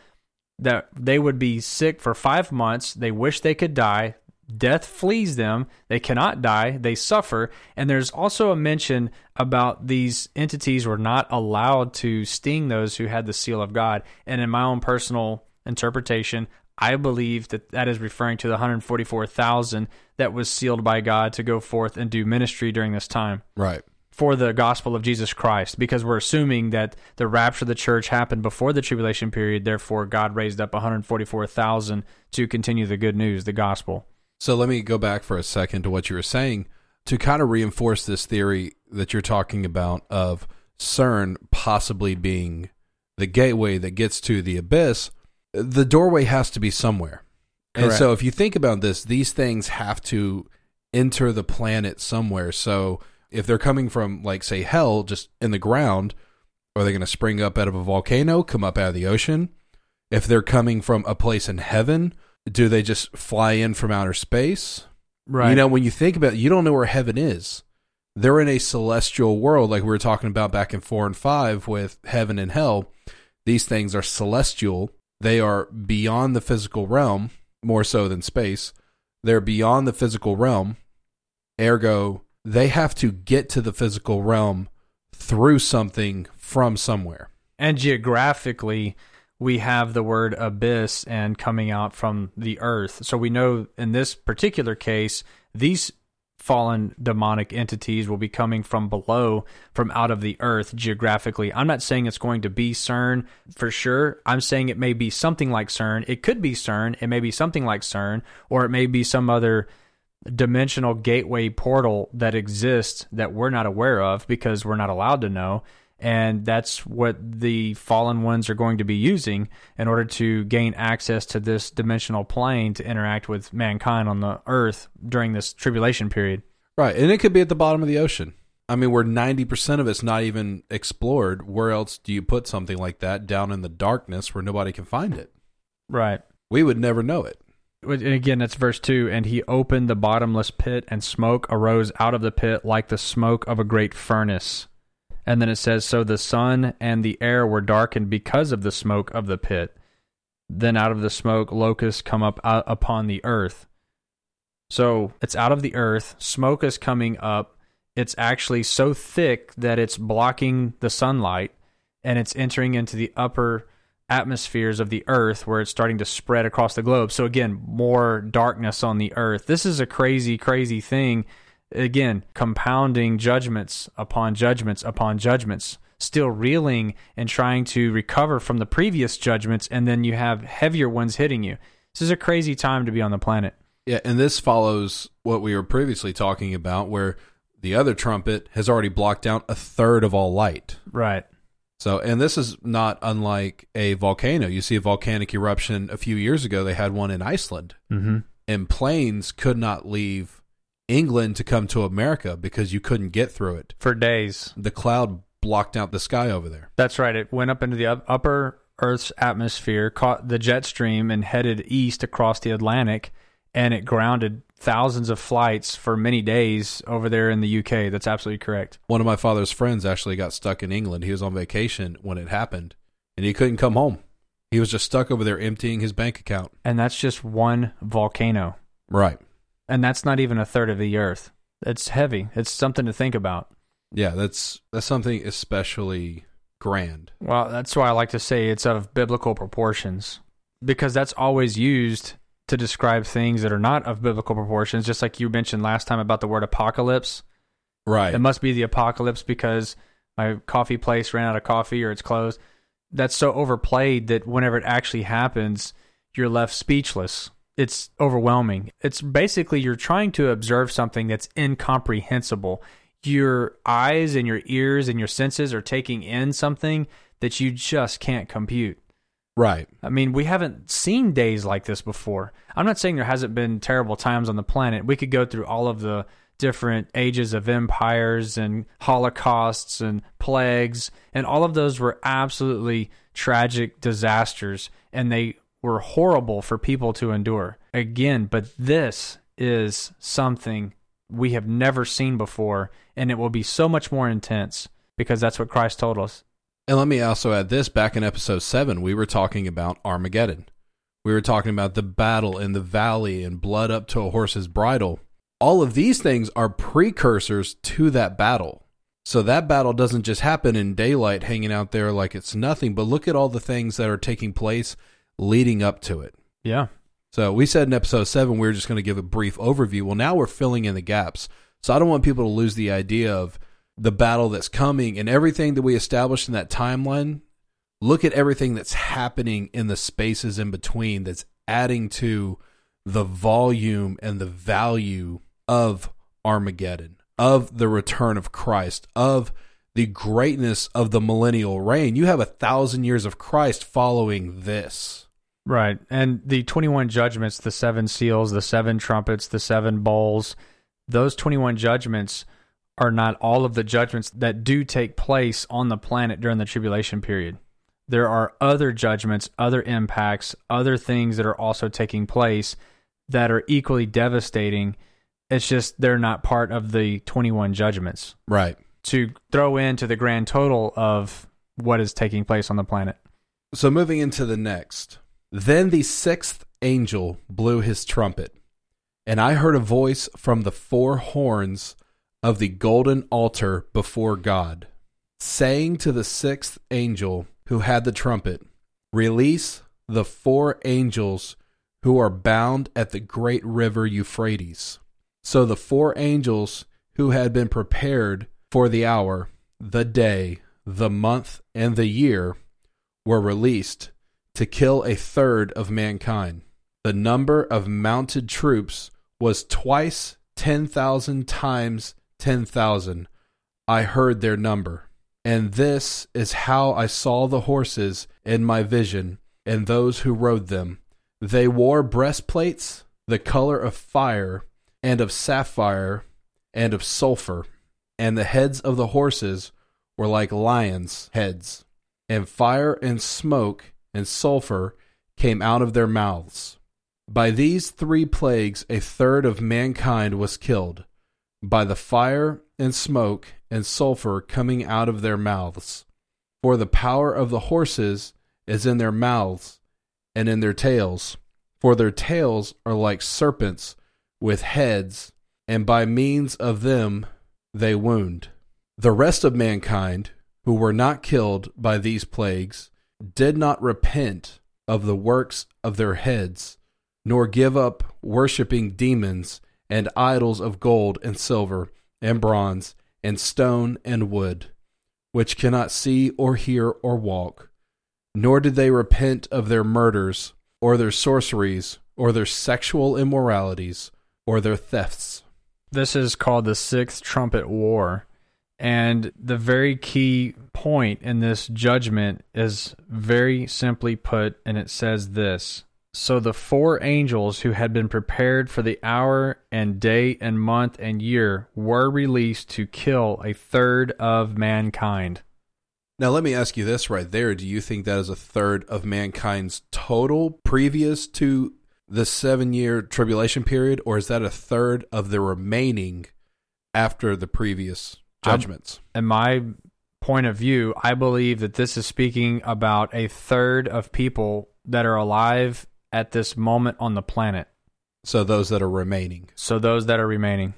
that they would be sick for five months. They wish they could die. Death flees them. They cannot die. They suffer. And there's also a mention about these entities were not allowed to sting those who had the seal of God. And in my own personal interpretation, I believe that that is referring to the 144,000 that was sealed by God to go forth and do ministry during this time. Right. For the gospel of Jesus Christ, because we're assuming that the rapture of the church happened before the tribulation period. Therefore, God raised up 144,000 to continue the good news, the gospel. So let me go back for a second to what you were saying to kind of reinforce this theory that you're talking about of CERN possibly being the gateway that gets to the abyss the doorway has to be somewhere. Correct. And so if you think about this, these things have to enter the planet somewhere. So If they're coming from, like, say, hell, just in the ground, are they going to spring up out of a volcano, come up out of the ocean? If they're coming from a place in heaven, do they just fly in from outer space? Right. You know, when you think about it, you don't know where heaven is. They're in a celestial world, like we were talking about back in four and five with heaven and hell. These things are celestial. They are beyond the physical realm, more so than space. They're beyond the physical realm. Ergo, they have to get to the physical realm through something from somewhere. and geographically, we have the word abyss and coming out from the earth. So we know in this particular case, these fallen demonic entities will be coming from below, from out of the earth geographically. I'm not saying it's going to be CERN for sure. I'm saying it may be something like CERN. It could be CERN. It may be something like CERN, or it may be some other dimensional gateway portal that exists that we're not aware of because we're not allowed to know. And that's what the fallen ones are going to be using in order to gain access to this dimensional plane to interact with mankind on the earth during this tribulation period. Right. And it could be at the bottom of the ocean. I mean, where 90% of it's not even explored. Where else do you put something like that down in the darkness where nobody can find it? Right. We would never know it. And again, that's verse 2. And he opened the bottomless pit, and smoke arose out of the pit like the smoke of a great furnace. And then it says, So the sun and the air were darkened because of the smoke of the pit. Then out of the smoke, locusts come up out upon the earth. So it's out of the earth. Smoke is coming up. It's actually so thick that it's blocking the sunlight and it's entering into the upper atmospheres of the earth where it's starting to spread across the globe. So again, more darkness on the earth. This is a crazy crazy thing. Again, compounding judgments upon judgments upon judgments, still reeling and trying to recover from the previous judgments and then you have heavier ones hitting you. This is a crazy time to be on the planet. Yeah. And this follows what we were previously talking about, where the other trumpet has already blocked out a third of all light. Right. So, and this is not unlike a volcano. You see a volcanic eruption a few years ago, they had one in Iceland, Mm-hmm. and planes could not leave England to come to America because you couldn't get through it. For days. The cloud blocked out the sky over there. That's right. It went up into the upper Earth's atmosphere, caught the jet stream, and headed east across the Atlantic, and it grounded thousands of flights for many days over there in the UK. That's absolutely correct. One of my father's friends actually got stuck in England. He was on vacation when it happened, and he couldn't come home. He was just stuck over there emptying his bank account. And that's just one volcano. Right. And that's not even a third of the Earth. It's heavy. It's something to think about. Yeah, that's that's something especially grand. Well, that's why I like to say it's of biblical proportions because that's always used to describe things that are not of biblical proportions. Just like you mentioned last time about the word apocalypse. Right. It must be the apocalypse because my coffee place ran out of coffee or it's closed. That's so overplayed that whenever it actually happens, you're left speechless. It's overwhelming. It's basically you're trying to observe something that's incomprehensible. Your eyes and your ears and your senses are taking in something that you just can't compute. Right. I mean, we haven't seen days like this before. I'm not saying there hasn't been terrible times on the planet. We could go through all of the different ages of empires and holocausts and plagues, and all of those were absolutely tragic disasters, and they were horrible for people to endure. Again, but this is something we have never seen before, and it will be so much more intense because that's what Christ told us. And let me also add this back in episode 7, we were talking about Armageddon. We were talking about the battle in the valley and blood up to a horse's bridle. All of these things are precursors to that battle. So that battle doesn't just happen in daylight hanging out there like it's nothing, but look at all the things that are taking place leading up to it. Yeah. So we said in episode seven we were just going to give a brief overview. Well, now we're filling in the gaps. So I don't want people to lose the idea of the battle that's coming and everything that we established in that timeline. Look at everything that's happening in the spaces in between that's adding to the volume and the value of Armageddon, of the return of Christ, of the greatness of the millennial reign. You have a thousand years of Christ following this. Right. And the 21 judgments, the seven seals, the seven trumpets, the seven bowls, those 21 judgments are not all of the judgments that do take place on the planet during the tribulation period. There are other judgments, other impacts, other things that are also taking place that are equally devastating. It's just they're not part of the 21 judgments Right. to throw into the grand total of what is taking place on the planet. So moving into the next. Then the sixth angel blew his trumpet, and I heard a voice from the four horns of the golden altar before God, saying to the sixth angel who had the trumpet, Release the four angels who are bound at the great river Euphrates. So the four angels who had been prepared for the hour, the day, the month, and the year were released to kill a third of mankind. The number of mounted troops was twice 10,000 times 10,000. I heard their number. And this is how I saw the horses in my vision and those who rode them. They wore breastplates, the color of fire, and of sapphire, and of sulfur, and the heads of the horses were like lions' heads, and fire and smoke and sulfur came out of their mouths. By these three plagues, a third of mankind was killed, by the fire and smoke and sulfur coming out of their mouths. For the power of the horses is in their mouths and in their tails, for their tails are like serpents with heads, and by means of them they wound. The rest of mankind, who were not killed by these plagues, did not repent of the works of their heads, nor give up worshipping demons and idols of gold and silver and bronze and stone and wood, which cannot see or hear or walk. Nor did they repent of their murders, or their sorceries, or their sexual immoralities, or their thefts. This is called the Sixth Trumpet War. And the very key point in this judgment is very simply put, and it says this So the four angels who had been prepared for the hour and day and month and year were released to kill a third of mankind. Now, let me ask you this right there. Do you think that is a third of mankind's total previous to the seven year tribulation period, or is that a third of the remaining after the previous um, judgments? in my point of view, I believe that this is speaking about a third of people that are alive at this moment on the planet. so, those that are remaining. So those that are remaining.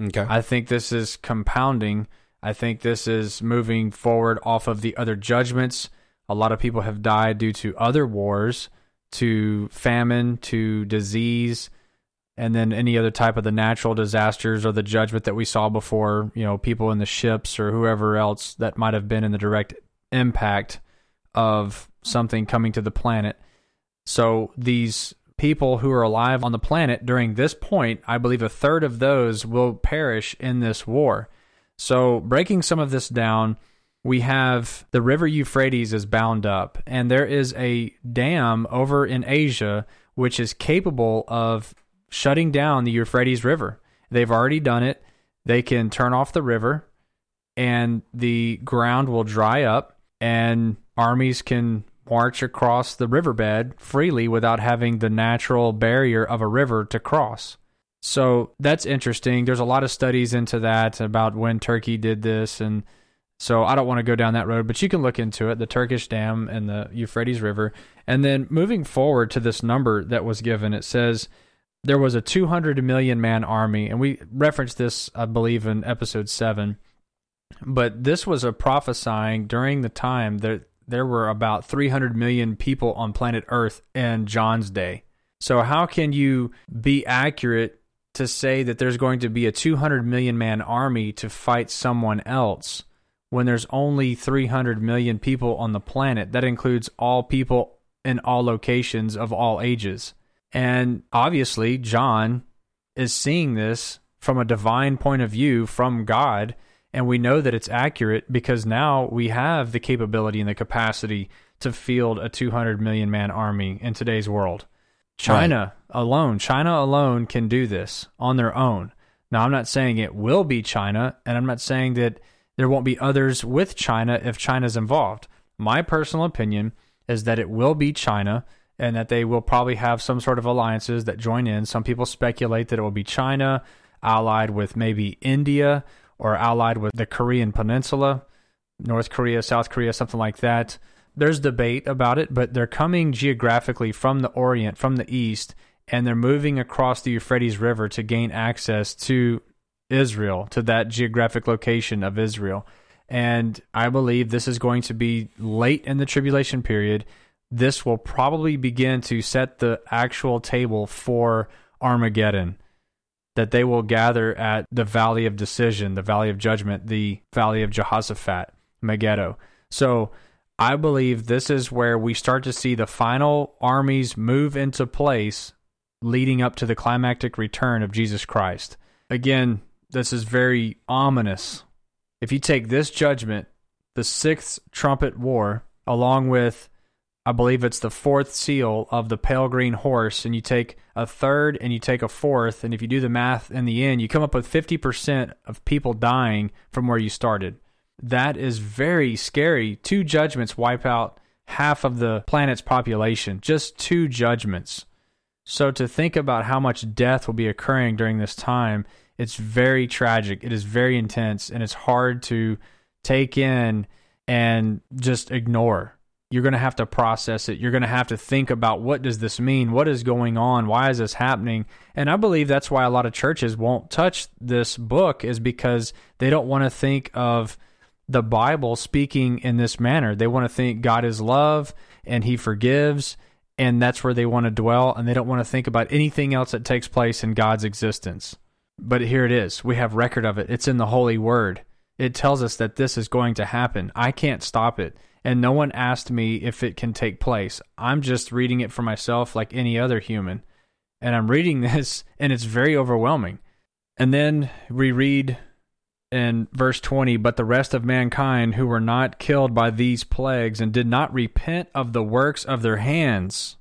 Okay. I think this is compounding. I think this is moving forward off of the other judgments. A lot of people have died due to other wars, to famine, to disease, and then any other type of the natural disasters or the judgment that we saw before, you know, people in the ships or whoever else that might have been in the direct impact of something coming to the planet. So these people who are alive on the planet during this point, I believe a third of those will perish in this war. So breaking some of this down, we have the river Euphrates is bound up, and there is a dam over in Asia which is capable of shutting down the Euphrates River. They've already done it. They can turn off the river, and the ground will dry up, and armies can march across the riverbed freely without having the natural barrier of a river to cross. So that's interesting. There's a lot of studies into that about when Turkey did this. And so I don't want to go down that road, but you can look into it the Turkish dam and the Euphrates River. And then moving forward to this number that was given, it says there was a 200 million man army. And we referenced this, I believe, in episode seven. But this was a prophesying during the time that there were about 300 million people on planet Earth in John's day. So, how can you be accurate to say that there's going to be a 200 million man army to fight someone else when there's only 300 million people on the planet? That includes all people in all locations of all ages. And obviously, John is seeing this from a divine point of view from God and we know that it's accurate because now we have the capability and the capacity to field a 200 million man army in today's world. China alone, China alone can do this on their own. Now, I'm not saying it will be China, and I'm not saying that there won't be others with China if China's involved. My personal opinion is that it will be China and that they will probably have some sort of alliances that join in. Some people speculate that it will be China allied with maybe India or allied with the Korean Peninsula, North Korea, South Korea, something like that. There's debate about it, but they're coming geographically from the Orient, from the East, and they're moving across the Euphrates River to gain access to Israel, to that geographic location of Israel. And I believe this is going to be late in the tribulation period. This will probably begin to set the actual table for Armageddon. That they will gather at the Valley of Decision, the Valley of Judgment, the Valley of Jehoshaphat, Megiddo. So I believe this is where we start to see the final armies move into place leading up to the climactic return of Jesus Christ. Again, this is very ominous. If you take this judgment, the sixth trumpet war, along with, I believe it's the fourth seal of the pale green horse, and you take a third and you take a fourth, and if you do the math in the end, you come up with 50% of people dying from where you started. That is very scary. Two judgments wipe out half of the planet's population. Just two judgments. So to think about how much death will be occurring during this time, it's very tragic. It is very intense and it's hard to take in and just ignore. You're going to have to process it. You're going to have to think about what does this mean? What is going on? Why is this happening? And I believe that's why a lot of churches won't touch this book is because they don't want to think of the Bible speaking in this manner. They want to think God is love and he forgives and that's where they want to dwell and they don't want to think about anything else that takes place in God's existence. But here it is. We have record of it. It's in the holy word. It tells us that this is going to happen. I can't stop it. And no one asked me if it can take place. I'm just reading it for myself like any other human. And I'm reading this and it's very overwhelming. And then we read in verse 20, but the rest of mankind who were not killed by these plagues and did not repent of the works of their hands,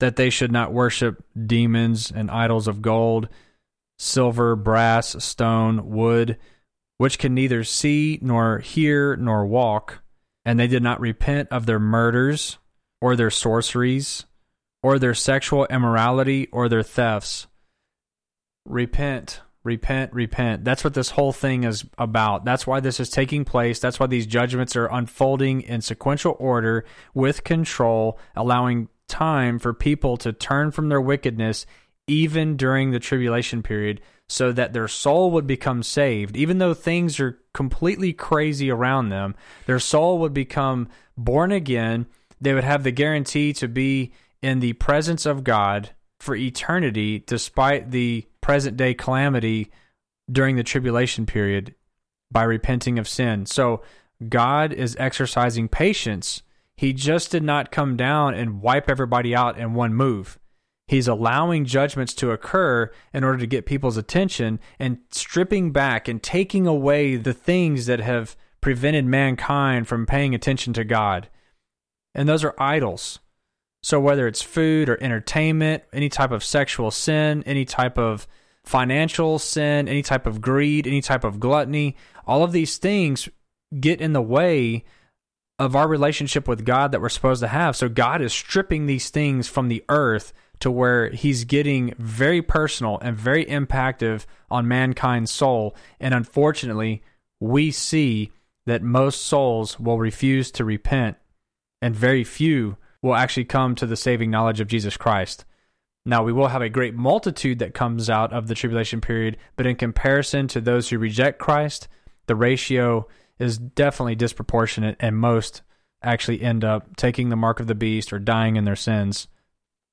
that they should not worship demons and idols of gold, silver, brass, stone, wood, which can neither see nor hear nor walk, and they did not repent of their murders or their sorceries or their sexual immorality or their thefts. Repent repent, repent. That's what this whole thing is about. That's why this is taking place. That's why these judgments are unfolding in sequential order with control, allowing time for people to turn from their wickedness even during the tribulation period so that their soul would become saved. Even though things are completely crazy around them, their soul would become born again. They would have the guarantee to be in the presence of God for eternity despite the present day calamity during the tribulation period by repenting of sin. So God is exercising patience. He just did not come down and wipe everybody out in one move. He's allowing judgments to occur in order to get people's attention and stripping back and taking away the things that have prevented mankind from paying attention to God. And those are idols. So whether it's food or entertainment, any type of sexual sin, any type of financial sin, any type of greed, any type of gluttony, all of these things get in the way of our relationship with God that we're supposed to have. So God is stripping these things from the earth to where he's getting very personal and very impactive on mankind's soul. And unfortunately, we see that most souls will refuse to repent and very few will actually come to the saving knowledge of Jesus Christ. Now, we will have a great multitude that comes out of the tribulation period, but in comparison to those who reject Christ, the ratio is definitely disproportionate, and most actually end up taking the mark of the beast or dying in their sins.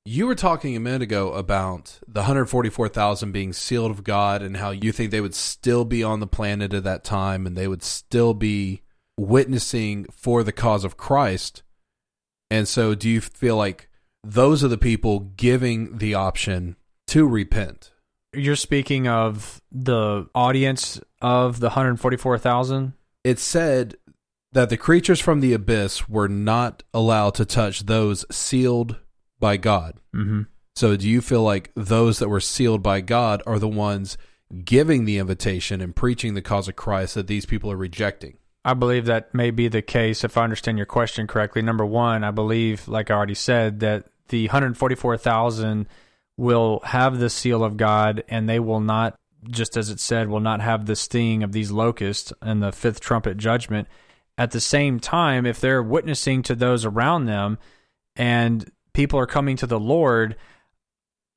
You were talking a minute ago about the 144,000 being sealed of God and how you think they would still be on the planet at that time and they would still be witnessing for the cause of Christ. And so, do you feel like those are the people giving the option to repent? You're speaking of the audience of the 144,000? It said that the creatures from the abyss were not allowed to touch those sealed by God. Mm-hmm. So, do you feel like those that were sealed by God are the ones giving the invitation and preaching the cause of Christ that these people are rejecting. I believe that may be the case if I understand your question correctly. Number one, I believe, like I already said, that the 144,000 will have the seal of God and they will not, just as it said, will not have the sting of these locusts and the fifth trumpet judgment. At the same time, if they're witnessing to those around them and people are coming to the Lord,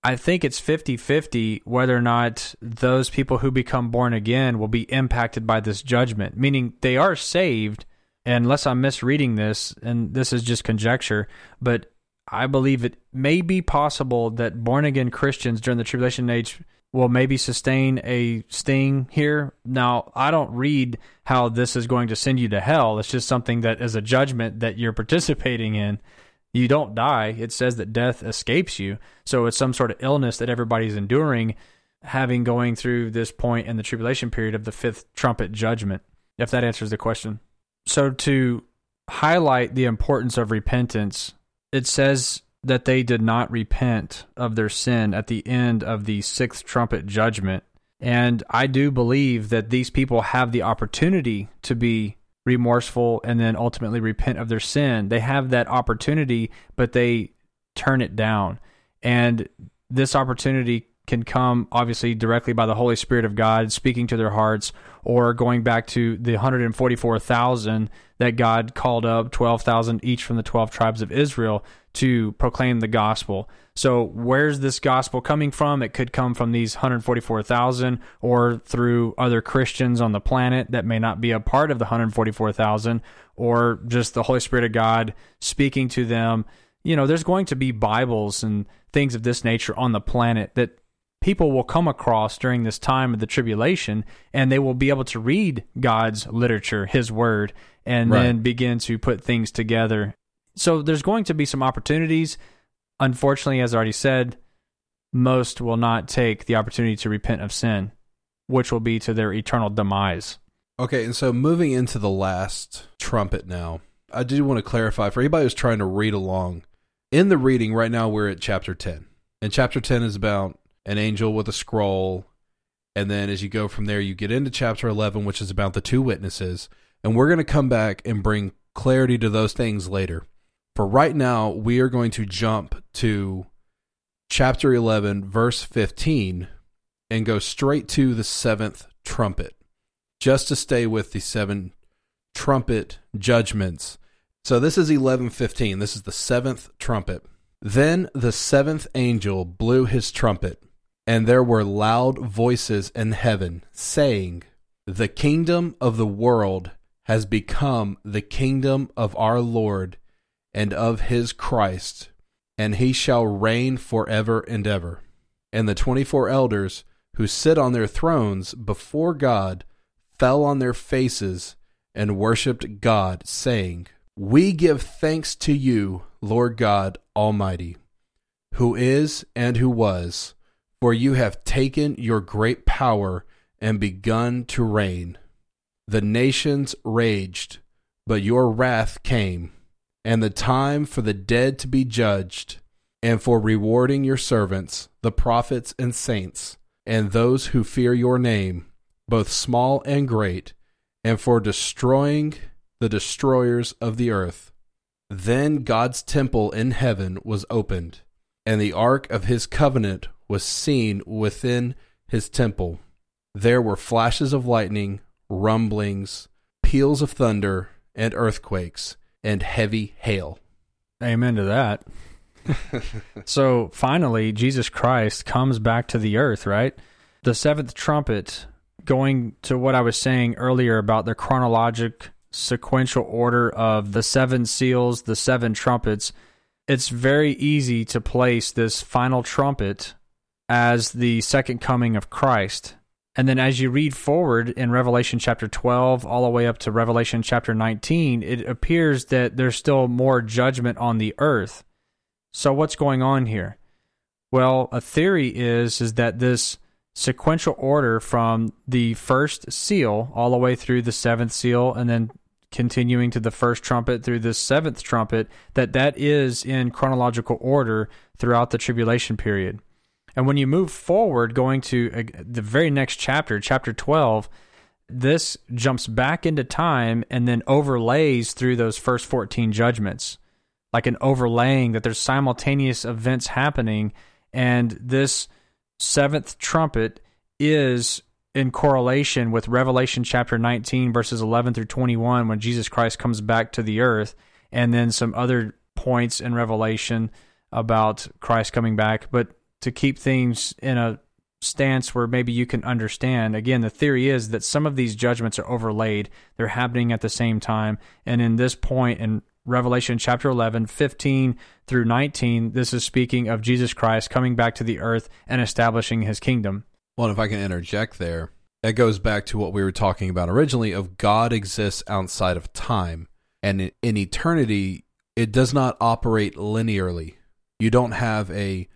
I think it's 50 50 whether or not those people who become born again will be impacted by this judgment, meaning they are saved. Unless I'm misreading this, and this is just conjecture, but I believe it may be possible that born again Christians during the tribulation age will maybe sustain a sting here. Now, I don't read how this is going to send you to hell. It's just something that is a judgment that you're participating in you don't die. It says that death escapes you. So it's some sort of illness that everybody's enduring, having going through this point in the tribulation period of the fifth trumpet judgment, if that answers the question. So to highlight the importance of repentance, it says that they did not repent of their sin at the end of the sixth trumpet judgment. And I do believe that these people have the opportunity to be remorseful and then ultimately repent of their sin. They have that opportunity, but they turn it down. And this opportunity can come obviously directly by the Holy Spirit of God speaking to their hearts, or going back to the 144,000 that God called up, 12,000 each from the 12 tribes of Israel to proclaim the gospel. So, where's this gospel coming from? It could come from these 144,000 or through other Christians on the planet that may not be a part of the 144,000 or just the Holy Spirit of God speaking to them. You know, there's going to be Bibles and things of this nature on the planet that people will come across during this time of the tribulation and they will be able to read God's literature, his word, and right. then begin to put things together. So there's going to be some opportunities. Unfortunately, as I already said, most will not take the opportunity to repent of sin, which will be to their eternal demise. Okay, and so moving into the last trumpet now, I do want to clarify for anybody who's trying to read along. In the reading, right now we're at chapter 10. And chapter 10 is about an angel with a scroll. And then as you go from there, you get into chapter 11, which is about the two witnesses. And we're going to come back and bring clarity to those things later. For right now, we are going to jump to chapter 11, verse 15, and go straight to the seventh trumpet, just to stay with the seven trumpet judgments. So this is 11:15. This is the seventh trumpet. Then the seventh angel blew his trumpet, and there were loud voices in heaven saying, The kingdom of the world has become the kingdom of our Lord and of his Christ, and he shall reign forever and ever. And the twenty four elders who sit on their thrones before God fell on their faces and worshipped God, saying, We give thanks to you, Lord God Almighty, who is and who was for you have taken your great power and begun to reign. The nations raged, but your wrath came, and the time for the dead to be judged, and for rewarding your servants, the prophets and saints, and those who fear your name, both small and great, and for destroying the destroyers of the earth. Then God's temple in heaven was opened, and the ark of his covenant was seen within his temple. There were flashes of lightning, rumblings, peals of thunder, and earthquakes, and heavy hail. Amen to that. so finally, Jesus Christ comes back to the earth, right? The seventh trumpet, going to what I was saying earlier about the chronologic sequential order of the seven seals, the seven trumpets, it's very easy to place this final trumpet as the second coming of Christ. And then as you read forward in Revelation chapter 12 all the way up to Revelation chapter 19, it appears that there's still more judgment on the earth. So what's going on here? Well, a theory is is that this sequential order from the first seal all the way through the seventh seal and then continuing to the first trumpet through the seventh trumpet that that is in chronological order throughout the tribulation period And when you move forward, going to uh, the very next chapter, chapter 12, this jumps back into time and then overlays through those first 14 judgments, like an overlaying that there's simultaneous events happening. And this seventh trumpet is in correlation with Revelation chapter 19, verses 11 through 21, when Jesus Christ comes back to the earth, and then some other points in Revelation about Christ coming back. But to keep things in a stance where maybe you can understand. Again, the theory is that some of these judgments are overlaid, they're happening at the same time. And in this point in Revelation chapter 11, 15 through 19, this is speaking of Jesus Christ coming back to the earth and establishing his kingdom. Well, if I can interject there, that goes back to what we were talking about originally of God exists outside of time. And in eternity, it does not operate linearly. You don't have a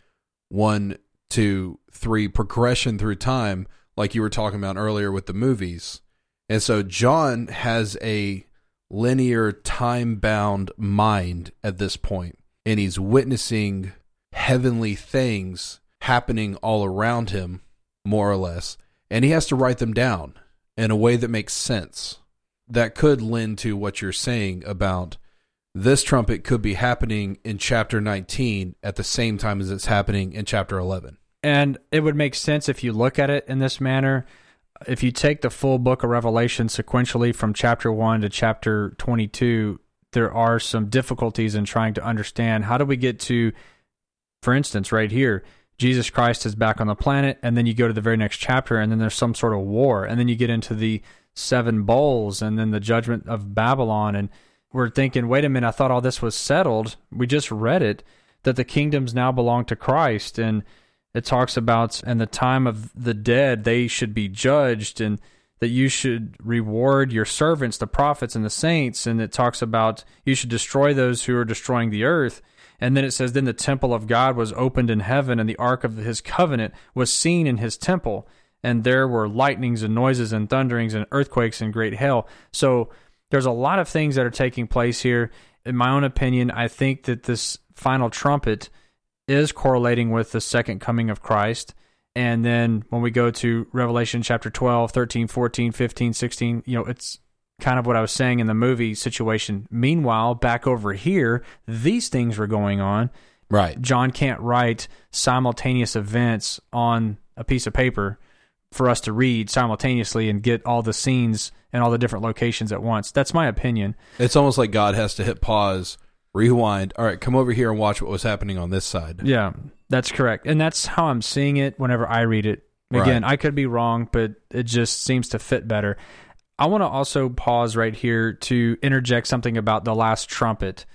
one, two, three progression through time, like you were talking about earlier with the movies. And so John has a linear, time bound mind at this point, and he's witnessing heavenly things happening all around him, more or less. And he has to write them down in a way that makes sense. That could lend to what you're saying about this trumpet could be happening in chapter 19 at the same time as it's happening in chapter 11. And it would make sense if you look at it in this manner. If you take the full book of Revelation sequentially from chapter 1 to chapter 22, there are some difficulties in trying to understand how do we get to, for instance, right here, Jesus Christ is back on the planet, and then you go to the very next chapter, and then there's some sort of war, and then you get into the seven bowls, and then the judgment of Babylon, and we're thinking, wait a minute, I thought all this was settled. We just read it that the kingdoms now belong to Christ. And it talks about in the time of the dead, they should be judged and that you should reward your servants, the prophets and the saints. And it talks about you should destroy those who are destroying the earth. And then it says, Then the temple of God was opened in heaven, and the ark of his covenant was seen in his temple. And there were lightnings and noises and thunderings and earthquakes and great hail. So there's a lot of things that are taking place here. In my own opinion, I think that this final trumpet is correlating with the second coming of Christ. And then when we go to Revelation chapter 12, 13, 14, 15, 16, you know, it's kind of what I was saying in the movie situation. Meanwhile, back over here, these things were going on. Right. John can't write simultaneous events on a piece of paper for us to read simultaneously and get all the scenes and all the different locations at once. That's my opinion. It's almost like God has to hit pause, rewind. All right, come over here and watch what was happening on this side. Yeah, that's correct. And that's how I'm seeing it whenever I read it. Again, right. I could be wrong, but it just seems to fit better. I want to also pause right here to interject something about the last trumpet.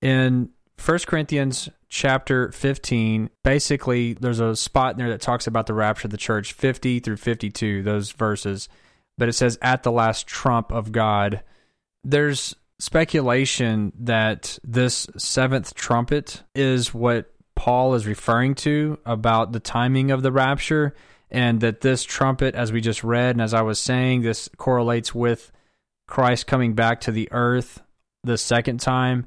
In 1 Corinthians chapter 15, basically, there's a spot in there that talks about the rapture of the church, 50 through 52, those verses. But it says, at the last trump of God. There's speculation that this seventh trumpet is what Paul is referring to about the timing of the rapture, and that this trumpet, as we just read, and as I was saying, this correlates with Christ coming back to the earth the second time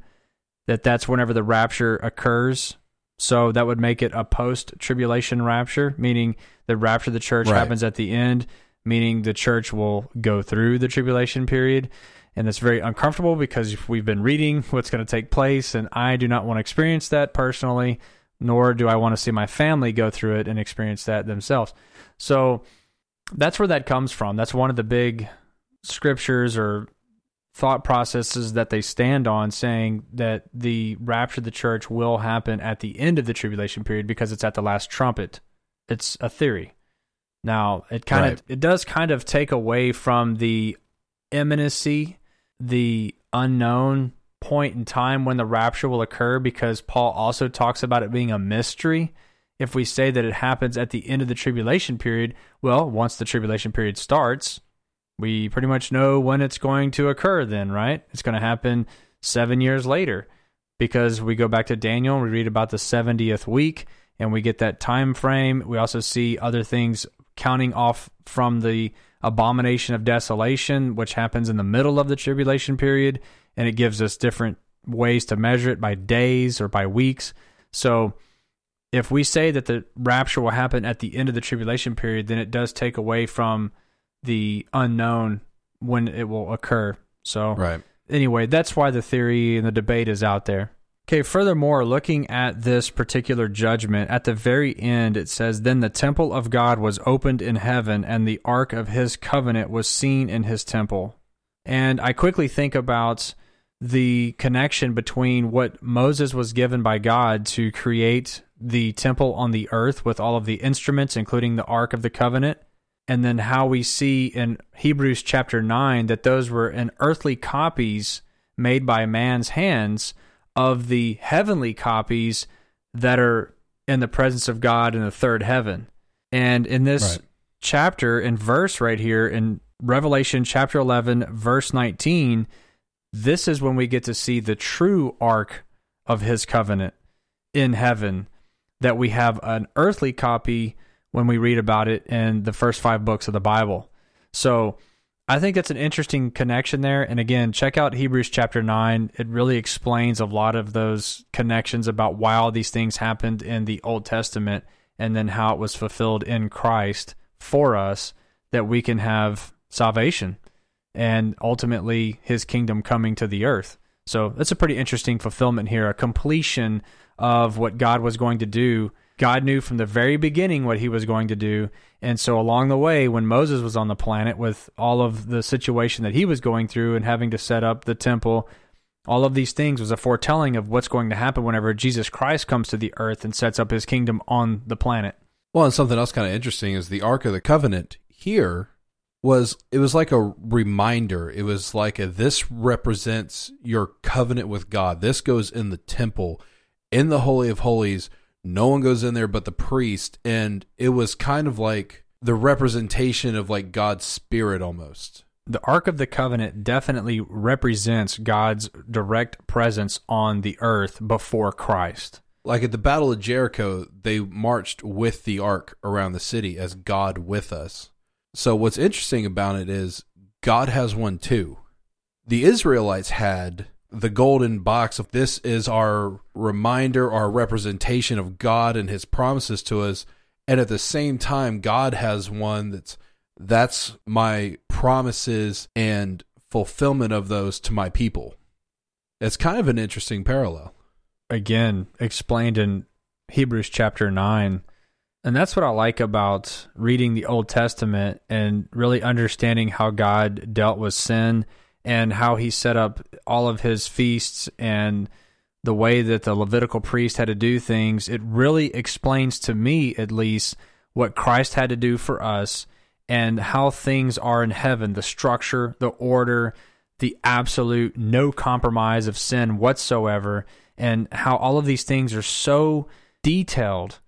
that that's whenever the rapture occurs. So that would make it a post tribulation rapture, meaning the rapture of the church right. happens at the end, meaning the church will go through the tribulation period. And it's very uncomfortable because we've been reading what's going to take place, and I do not want to experience that personally, nor do I want to see my family go through it and experience that themselves. So that's where that comes from. That's one of the big scriptures or thought processes that they stand on saying that the rapture of the church will happen at the end of the tribulation period because it's at the last trumpet. It's a theory. Now, it kind right. of it does kind of take away from the imminency, the unknown point in time when the rapture will occur because Paul also talks about it being a mystery. If we say that it happens at the end of the tribulation period, well, once the tribulation period starts, we pretty much know when it's going to occur then, right? It's going to happen seven years later because we go back to Daniel we read about the 70th week and we get that time frame. We also see other things counting off from the abomination of desolation, which happens in the middle of the tribulation period, and it gives us different ways to measure it by days or by weeks. So if we say that the rapture will happen at the end of the tribulation period, then it does take away from the unknown when it will occur. So, Right. anyway, that's why the theory and the debate is out there. Okay, furthermore, looking at this particular judgment, at the very end it says, Then the temple of God was opened in heaven, and the ark of his covenant was seen in his temple. And I quickly think about the connection between what Moses was given by God to create the temple on the earth with all of the instruments, including the ark of the covenant, and then how we see in Hebrews chapter 9 that those were in earthly copies made by man's hands of the heavenly copies that are in the presence of God in the third heaven. And in this Right. chapter and verse right here in Revelation chapter 11, verse 19, this is when we get to see the true ark of his covenant in heaven that we have an earthly copy when we read about it in the first five books of the Bible. So I think that's an interesting connection there. And again, check out Hebrews chapter 9. It really explains a lot of those connections about why all these things happened in the Old Testament and then how it was fulfilled in Christ for us that we can have salvation and ultimately his kingdom coming to the earth. So that's a pretty interesting fulfillment here, a completion of what God was going to do. God knew from the very beginning what he was going to do. And so along the way, when Moses was on the planet with all of the situation that he was going through and having to set up the temple, all of these things was a foretelling of what's going to happen whenever Jesus Christ comes to the earth and sets up his kingdom on the planet. Well, and something else kind of interesting is the Ark of the Covenant here was it was like a reminder. It was like a this represents your covenant with God. This goes in the temple, in the holy of holies. No one goes in there but the priest, and it was kind of like the representation of like God's spirit almost. The Ark of the Covenant definitely represents God's direct presence on the earth before Christ. Like at the Battle of Jericho, they marched with the ark around the city as God with us. So what's interesting about it is God has one too. The Israelites had the golden box of this is our reminder, our representation of God and his promises to us. And at the same time, God has one that's that's my promises and fulfillment of those to my people. It's kind of an interesting parallel. Again, explained in Hebrews chapter 9. And that's what I like about reading the Old Testament and really understanding how God dealt with sin and how he set up all of his feasts and the way that the Levitical priest had to do things. It really explains to me, at least, what Christ had to do for us and how things are in heaven the structure, the order, the absolute no compromise of sin whatsoever, and how all of these things are so detailed.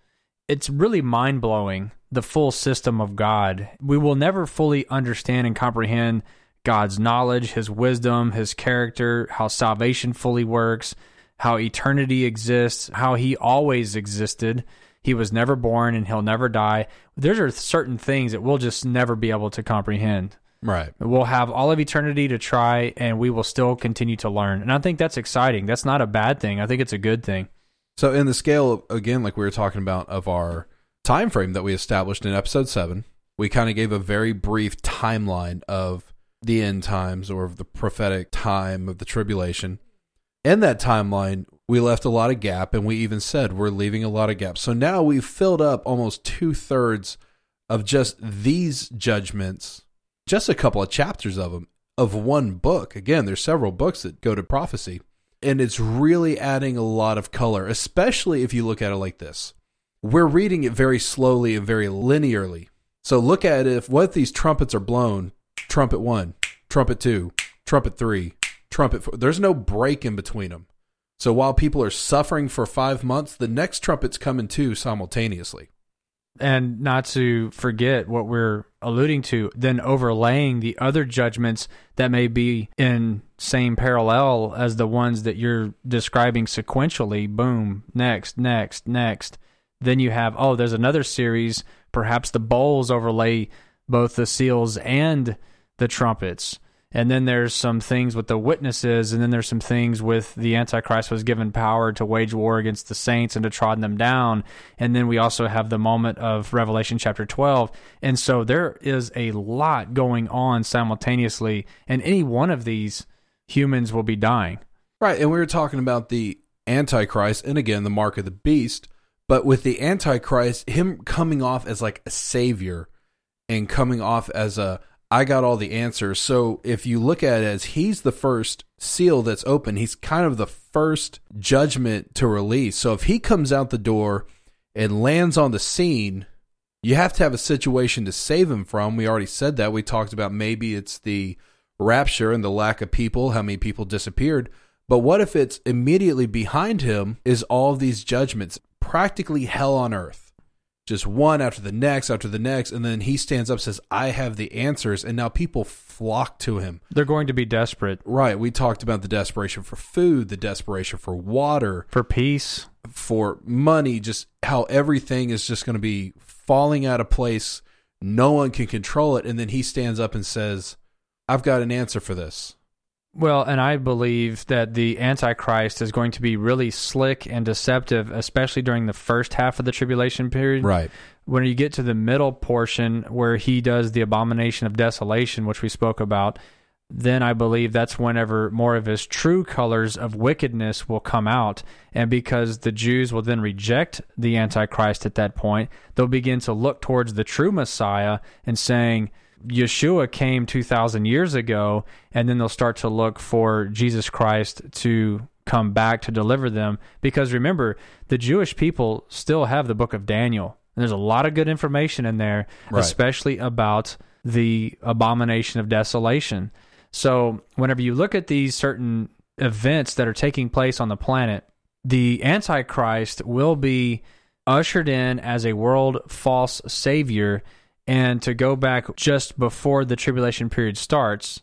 It's really mind blowing, the full system of God. We will never fully understand and comprehend God's knowledge, His wisdom, His character, how salvation fully works, how eternity exists, how He always existed. He was never born and He'll never die. There are certain things that we'll just never be able to comprehend. Right. We'll have all of eternity to try, and we will still continue to learn. And I think that's exciting. That's not a bad thing. I think it's a good thing. So in the scale again, like we were talking about of our time frame that we established in episode seven, we kind of gave a very brief timeline of the end times or the prophetic time of the tribulation. In that timeline, we left a lot of gap, and we even said we're leaving a lot of gaps. So now we've filled up almost two thirds of just these judgments, just a couple of chapters of them of one book. Again, there's several books that go to prophecy and it's really adding a lot of color, especially if you look at it like this. We're reading it very slowly and very linearly. So look at if what if these trumpets are blown, trumpet 1, trumpet 2, trumpet 3, trumpet 4. There's no break in between them. So while people are suffering for 5 months, the next trumpet's coming too simultaneously. And not to forget what we're alluding to, then overlaying the other judgments that may be in same parallel as the ones that you're describing sequentially. Boom, next, next, next. Then you have, oh, there's another series. Perhaps the bowls overlay both the seals and the trumpets. And then there's some things with the witnesses, and then there's some things with the Antichrist was given power to wage war against the saints and to trod them down. And then we also have the moment of Revelation chapter 12. And so there is a lot going on simultaneously, and any one of these humans will be dying. Right. And we were talking about the Antichrist and again, the mark of the beast. But with the Antichrist, him coming off as like a savior and coming off as a I got all the answers. So if you look at it as he's the first seal that's open, he's kind of the first judgment to release. So if he comes out the door and lands on the scene, you have to have a situation to save him from. We already said that. We talked about maybe it's the rapture and the lack of people, how many people disappeared. But what if it's immediately behind him is all these judgments, practically hell on earth? Just one after the next after the next and then he stands up says i have the answers and now people flock to him. They're going to be desperate. Right we talked about the desperation for food the desperation for water for peace. for money just how everything is just going to be falling out of place. No one can control it. And then he stands up and says i've got an answer for this Well, and I believe that the Antichrist is going to be really slick and deceptive, especially during the first half of the tribulation period. right When you get to the middle portion where he does the abomination of desolation, which we spoke about, then I believe that's whenever more of his true colors of wickedness will come out. And because the Jews will then reject the Antichrist at that point, they'll begin to look towards the true Messiah and saying, Yeshua came 2,000 years ago, and then they'll start to look for Jesus Christ to come back to deliver them. Because remember, the Jewish people still have the book of Daniel. And there's a lot of good information in there, Right. especially about the abomination of desolation. So, whenever you look at these certain events that are taking place on the planet, the Antichrist will be ushered in as a world false savior. And to go back just before the tribulation period starts,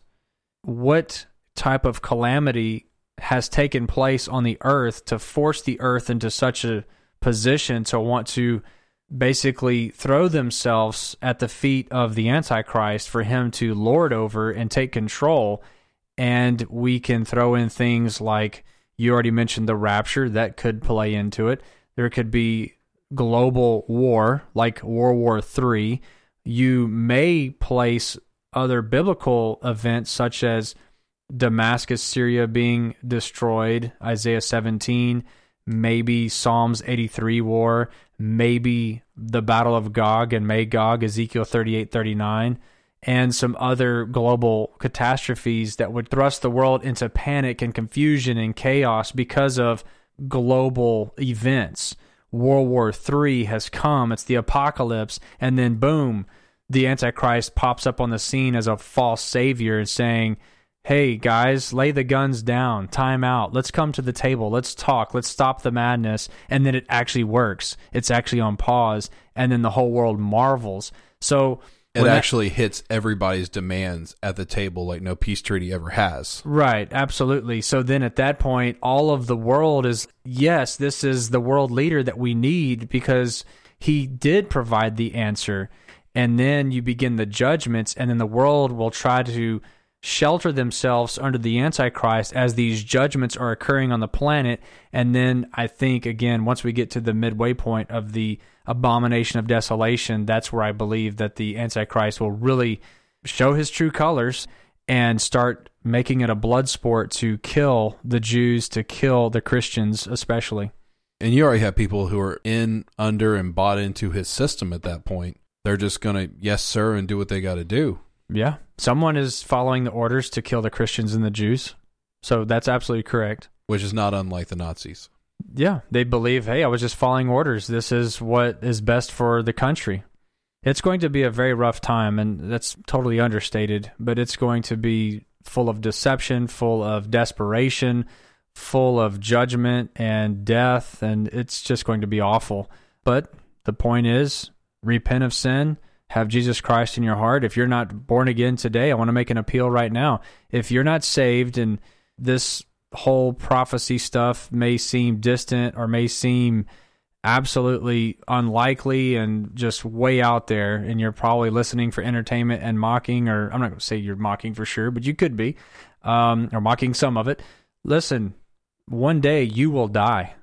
what type of calamity has taken place on the earth to force the earth into such a position to want to basically throw themselves at the feet of the Antichrist for him to lord over and take control. And we can throw in things like you already mentioned the rapture that could play into it. There could be global war like World War III. You may place other biblical events such as Damascus, Syria being destroyed, Isaiah 17, maybe Psalms 83 war, maybe the Battle of Gog and Magog, Ezekiel 38 39, and some other global catastrophes that would thrust the world into panic and confusion and chaos because of global events. World War III has come, it's the apocalypse, and then boom, the Antichrist pops up on the scene as a false savior and saying, Hey guys, lay the guns down, time out, let's come to the table, let's talk, let's stop the madness. And then it actually works. It's actually on pause, and then the whole world marvels. So, it when that- actually hits everybody's demands at the table like no peace treaty ever has Right, absolutely. So then at that point, all of the world is yes, this is the world leader that we need because he did provide the answer. And then you begin the judgments, and then the world will try to shelter themselves under the Antichrist as these judgments are occurring on the planet. And then I think, again, once we get to the midway point of the abomination of desolation, that's where I believe that the Antichrist will really show his true colors and start making it a blood sport to kill the Jews, to kill the Christians, especially. And you already have people who are in, under, and bought into his system at that point. They're just going to, yes, sir, and do what they got to do. Yeah. Someone is following the orders to kill the Christians and the Jews. So that's absolutely correct. which is not unlike the Nazis. Yeah. They believe, hey, I was just following orders. This is what is best for the country. It's going to be a very rough time, and that's totally understated, but it's going to be full of deception, full of desperation, full of judgment and death, and it's just going to be awful. But the point is, repent of sin, have Jesus Christ in your heart. If you're not born again today, I want to make an appeal right now. If you're not saved and this whole prophecy stuff may seem distant or may seem absolutely unlikely and just way out there, and you're probably listening for entertainment and mocking, or I'm not going to say you're mocking for sure, but you could be, um, or mocking some of it. Listen, one day you will die.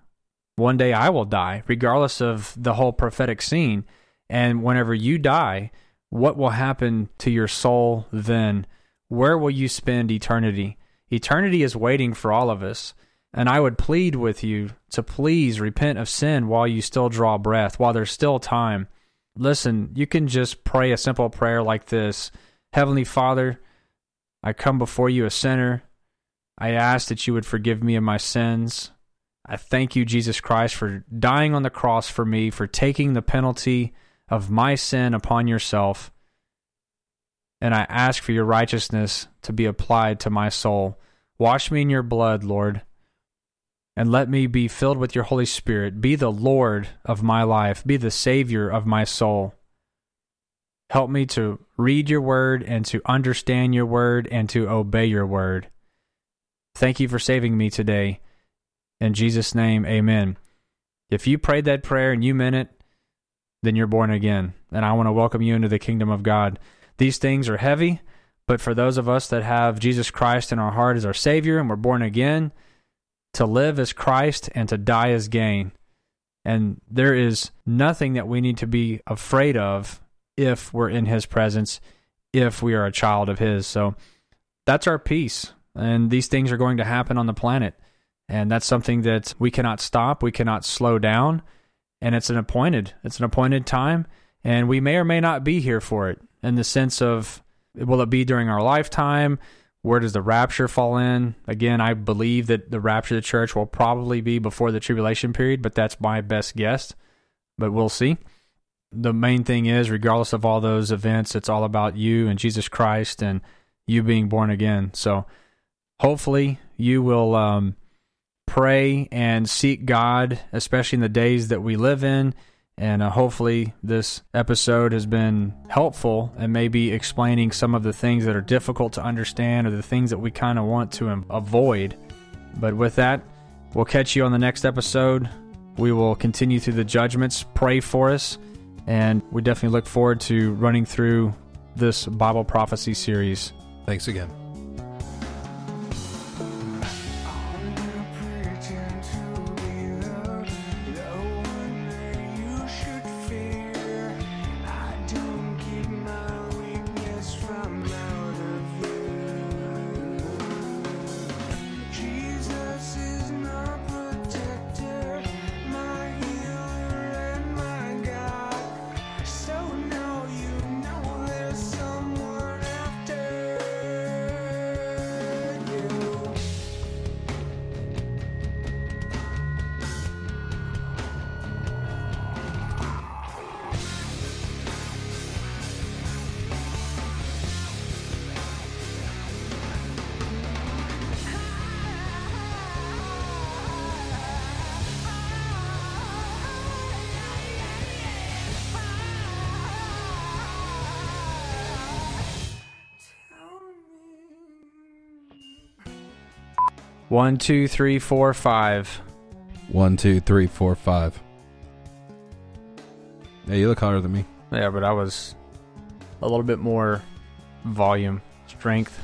One day I will die, regardless of the whole prophetic scene. And whenever you die, what will happen to your soul then? Where will you spend eternity? Eternity is waiting for all of us. And I would plead with you to please repent of sin while you still draw breath, while there's still time. Listen, you can just pray a simple prayer like this Heavenly Father, I come before you a sinner. I ask that you would forgive me of my sins. I thank you, Jesus Christ, for dying on the cross for me, for taking the penalty of my sin upon yourself. And I ask for your righteousness to be applied to my soul. Wash me in your blood, Lord and let me be filled with your Holy Spirit. Be the Lord of my life, be the Savior of my soul. Help me to read your word and to understand your word and to obey your word. Thank you for saving me today. In Jesus' name, amen. If you prayed that prayer and you meant it, then you're born again. And I want to welcome you into the kingdom of God. These things are heavy, but for those of us that have Jesus Christ in our heart as our Savior and we're born again, to live as Christ and to die as gain. And there is nothing that we need to be afraid of if we're in his presence, if we are a child of his. So that's our peace. And these things are going to happen on the planet. And that's something that we cannot stop, we cannot slow down. And it's an appointed, it's an appointed time. And we may or may not be here for it in the sense of will it be during our lifetime? Where does the rapture fall in? Again, I believe that the rapture of the church will probably be before the tribulation period, but that's my best guess. But we'll see. The main thing is, regardless of all those events, it's all about you and Jesus Christ and you being born again. So hopefully you will um, pray and seek God, especially in the days that we live in and uh, hopefully, this episode has been helpful and maybe explaining some of the things that are difficult to understand or the things that we kind of want to avoid. But with that, we'll catch you on the next episode. We will continue through the judgments, pray for us, and we definitely look forward to running through this Bible prophecy series. Thanks again. One, two, three, four, five. One, two, three, four, five. Yeah, you look hotter than me. Yeah, but I was a little bit more volume, strength.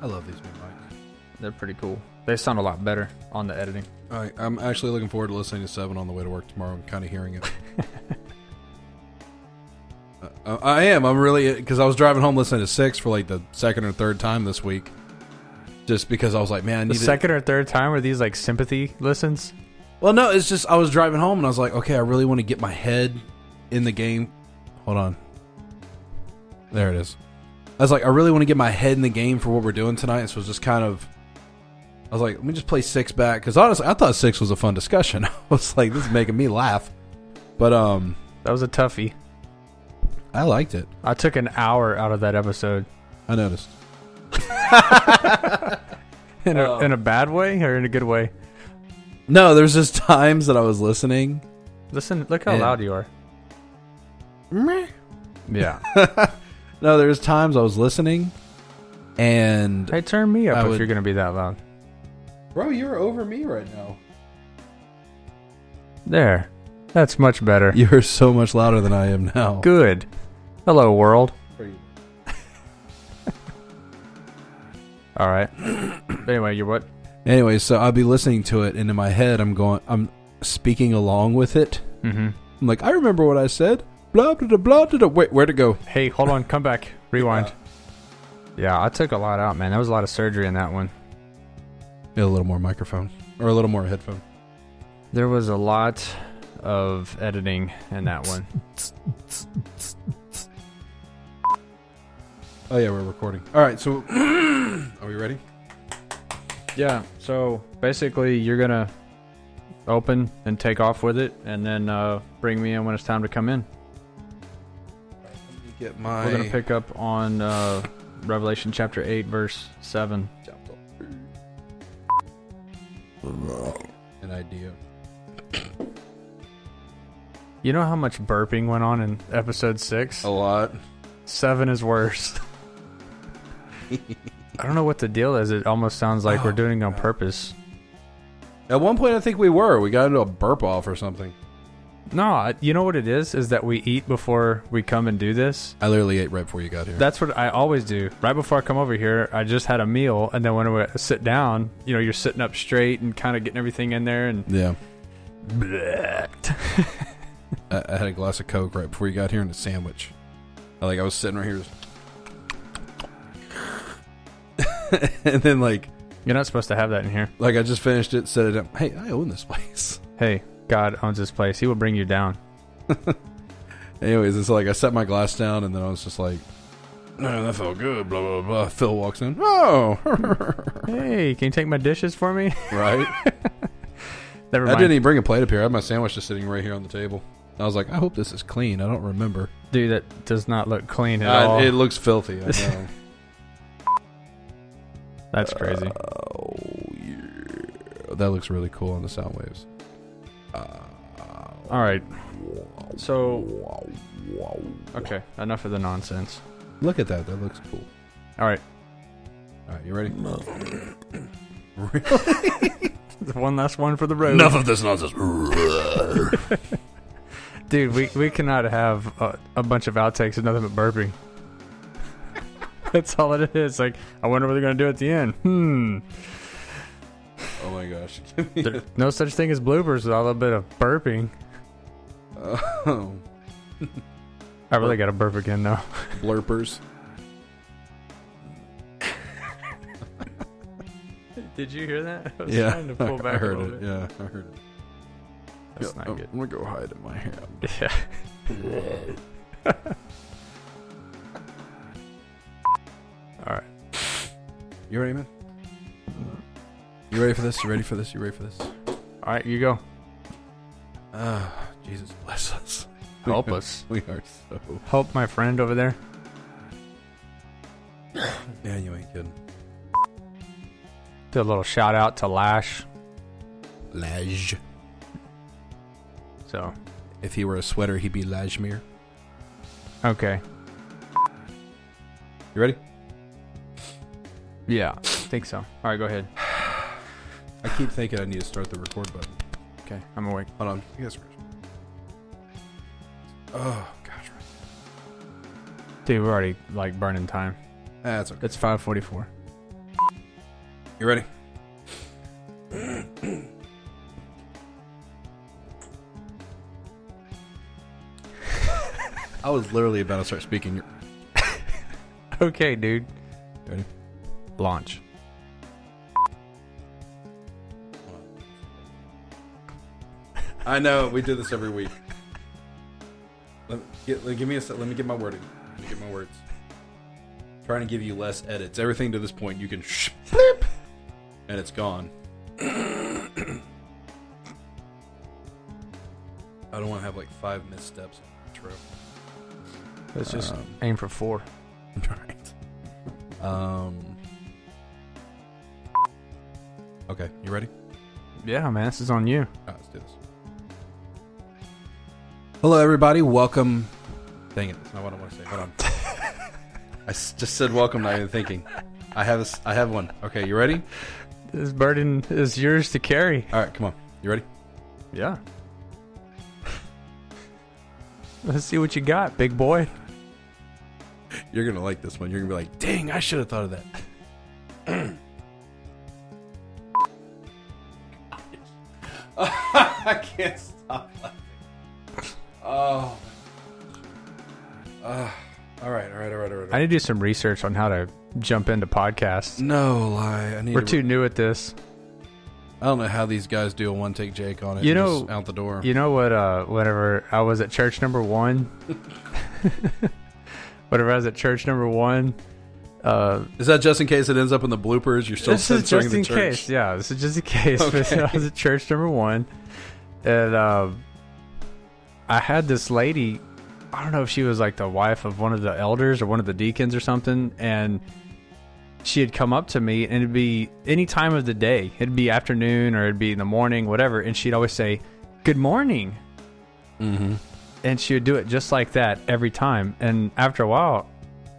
I love these new mics. They're pretty cool. They sound a lot better on the editing. All right, I'm actually looking forward to listening to Seven on the way to work tomorrow and kind of hearing it. uh, I am. I'm really because I was driving home listening to Six for like the second or third time this week just because I was like, man, I the second or third time are these like sympathy listens? Well, no, it's just I was driving home and I was like, okay, I really want to get my head in the game. Hold on, there it is. I was like, I really want to get my head in the game for what we're doing tonight. So it was just kind of, I was like, let me just play six back because honestly, I thought six was a fun discussion. I was like, this is making me laugh, but um, that was a toughie. I liked it. I took an hour out of that episode. I noticed. in a, oh. in a bad way or in a good way? No, there's just times that I was listening. Listen, look how And- loud you are. Yeah. no, there's times I was listening, and hey, turn me up I if would- you're gonna be that loud. bro, you're over me right now. There. That's much better. You're so much louder than I am now. Good. Hello, world. All right. anyway, you're what? Anyway, so I'll be listening to it, and in my head, I'm going, I'm speaking along with it. Mm-hmm. I'm like, I remember what I said. Blah blah blah blah. blah. Wait, where'd it go? Hey, hold on. Come back. Rewind. Yeah, I took a lot out, man. There was a lot of surgery in that one. A little more microphone or a little more headphone. There was a lot of editing in that one. Oh yeah, we're recording. All right, so are we ready? Yeah. So basically, you're gonna open and take off with it, and then uh, bring me in when it's time to come in. Get my. We're gonna pick up on uh, Revelation chapter eight, verse seven. an idea. You know how much burping went on in episode six? A lot. Seven is worse. I don't know what the deal is. It almost sounds like we're Oh, doing it on God. purpose. At one point, I think we were. We got into a burp off or something. No, you know what it is? Is that we eat before we come and do this. I literally ate right before you got here. That's what I always do. Right before I come over here, I just had a meal, and then when I sit down, you know, you're sitting up straight and kind of getting everything in there, and yeah. I, I had a glass of Coke right before you got here and a sandwich. I, like I was sitting right here, just and then like you're not supposed to have that in here. like I just finished it, set it up. Hey, I own this place. Hey, God owns this place. He will bring you down. Anyways, it's like I set my glass down and then I was just like, no, that felt good. Blah blah blah. Phil walks in. Oh, Hey, can you take my dishes for me? right. Never I mind. didn't even bring a plate up here. I had my sandwich just sitting right here on the table. I was like, I hope this is clean. I don't remember. Dude, that does not look clean at Uh, all. it looks filthy. I know. That's crazy. Oh yeah, that looks really cool on the sound waves. Uh, all right. So, okay, enough of the nonsense. look at that. That looks cool. All right, All right, you ready? one last one for the road. Enough of this nonsense. Dude, we, we cannot have a, a bunch of outtakes and nothing but burping. That's all it is. Like, I wonder what they're going to do at the end. Hmm. oh my gosh. There, no such thing as bloopers without a little bit of burping. oh, I really got to burp again, though. blurpers. Did you hear that? I was Yeah, trying to pull I heard a little it. bit. Yeah, I heard it. That's Yeah, not oh, good. I'm gonna go hide in my hand. Yeah. You ready, man? You ready for this? You ready for this? You ready for this? All right, you go. Ah, Jesus bless us. Help us. We are so. Help my friend over there. Yeah, you ain't kidding. Do a little shout out to Lash. Laj. So, If he were a sweater, he'd be Lajmir. okay. You ready? Yeah, I think so. All right, go ahead. I keep thinking I need to start the record button. Okay, I'm awake. Hold on. You guys. Oh gosh. Dude, we're already like burning time. That's okay. It's 5:44. You ready? I was literally about to start speaking. Okay, dude. Ready? Launch. I know we do this every week. Let, get, let- give me a. Let me get my wording. Let me get my words. trying to give you less edits. Everything to this point you can sh- flip, and it's gone. I don't want to have like five missteps on the intro. Let's just Um, aim for four. right. Um. Okay, you ready? Yeah, man, this is on you. All right, let's do this. Hello, everybody. Welcome. Dang it, that's not what I want to say. Hold on. I s- just said welcome, not even thinking. I have. I have one. Okay, you ready? This burden is yours to carry. All right, come on. You ready? Yeah. Let's see what you got, big boy. You're gonna like this one. You're gonna be like, "Dang, I should have thought of that." Can't stop laughing. Oh. Uh, all right, all right, all right, all right. I need to do some research on how to jump into podcasts. no lie. I need. We're to, too new at this. I don't know how these guys do a one take Jake on it. You know- just out the door. You know what? Uh, whenever I was at church number one, whenever I was at church number one, uh, Is that just in case it ends up in the bloopers? You're still this is just the in church. case. Yeah, this is just in case. Okay. I was at church number one, and um, I had this lady. I don't know if she was like the wife of one of the elders or one of the deacons or something, and she had come up to me, and it'd be any time of the day. It'd be afternoon or it'd be in the morning, whatever, and she'd always say, "Good morning." Mm-hmm. and she would do it just like that every time. And after a while,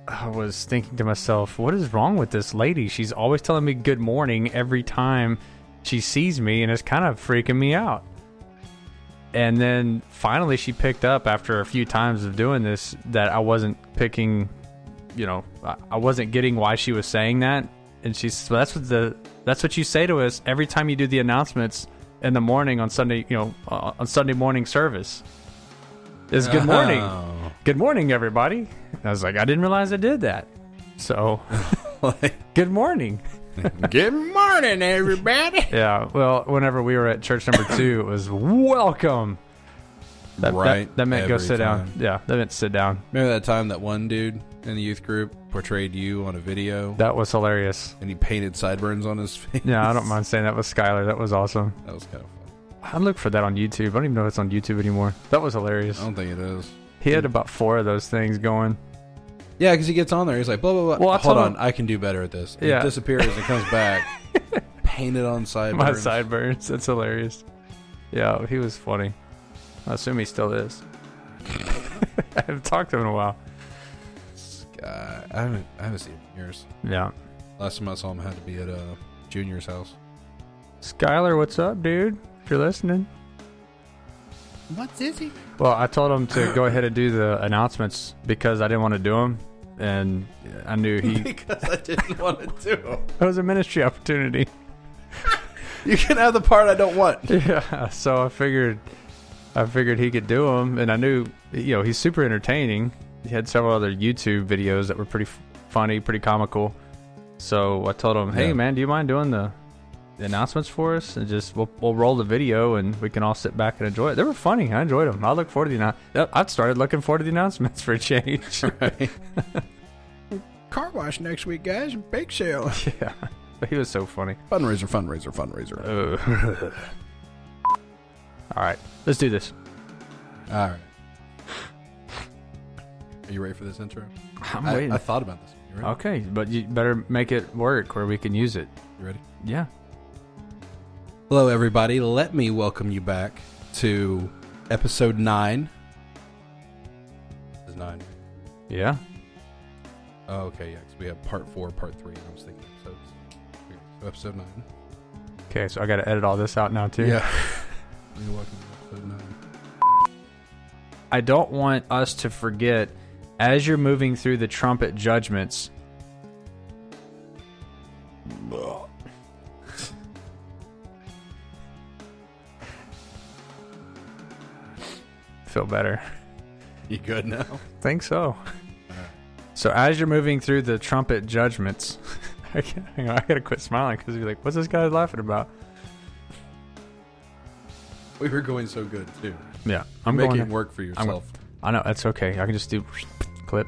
I was thinking to myself, what is wrong with this lady? She's always telling me good morning every time she sees me, and it's kind of freaking me out. And then finally, she picked up after a few times of doing this that I wasn't picking, you know, I- wasn't getting why she was saying that. And she's, well, that's what the, that's what you say to us every time you do the announcements in the morning on Sunday, you know, uh, on Sunday morning service. Is good morning. Oh. Good morning, everybody. I was like, I didn't realize I did that. So, good morning. Good morning, everybody. Yeah. Well, whenever we were at church number two, it was welcome. That, Right, That, that meant go sit down. Yeah. That meant sit down. Remember that time that one dude in the youth group portrayed you on a video That was hilarious. and he painted sideburns on his face? Yeah, I don't mind saying that was Skylar. That was awesome. That was kind of fun. I look for that on YouTube. I don't even know if it's on YouTube anymore. That was hilarious. I don't think it is. He had about four of those things going. Yeah, because he gets on there. He's like, blah, blah, blah. Well, I Hold told on. him- I can do better at this. Yeah. It disappears and comes back. painted on sideburns. My sideburns. That's hilarious. Yeah, he was funny. I assume he still is. I haven't talked to him in a while. This guy- I haven't, I haven't seen him in years. Yeah. Last time I saw him had to be at uh, Junior's house. Skylar, what's up, dude? If you're listening. What's is he? Well, I told him to go ahead and do the announcements because I didn't want to do them. And I knew he. because I didn't want to do it was a ministry opportunity. You can have the part I don't want. Yeah. So I figured. I figured he could do them. And I knew, you know, he's super entertaining. He had several other YouTube videos that were pretty f- funny, pretty comical. So I told him, hey, Yeah. man, do you mind doing the announcements for us? And just, we'll, we'll roll the video and we can all sit back and enjoy it. They were funny. I enjoyed them. I look forward to the annou- I started looking forward to the announcements for a change. Right. Car wash next week, guys. Bake sale. yeah. But he was so funny. Fundraiser, fundraiser, fundraiser. Uh, all right. Let's do this. All right. Are you ready for this intro? I'm I, waiting. I thought about this. You ready? okay. But you better make it work where we can use it. You ready? Yeah. Hello, everybody. Let me welcome you back to episode nine. This is nine. Yeah. Oh, okay, yeah, because we have part four, part three, I was thinking episodes. So episode nine. Okay. So I got to edit all this out now, too. Yeah. You're welcome to episode nine. I don't want us to forget as you're moving through the trumpet judgments. Feel better. You good now? Think so. Uh-huh. So as you're moving through the trumpet judgments, I on, I gotta quit smiling because you're like, "What's this guy laughing about?" We were going so good too. Yeah, I'm Making going. work for yourself. I know that's okay. I can just do clip.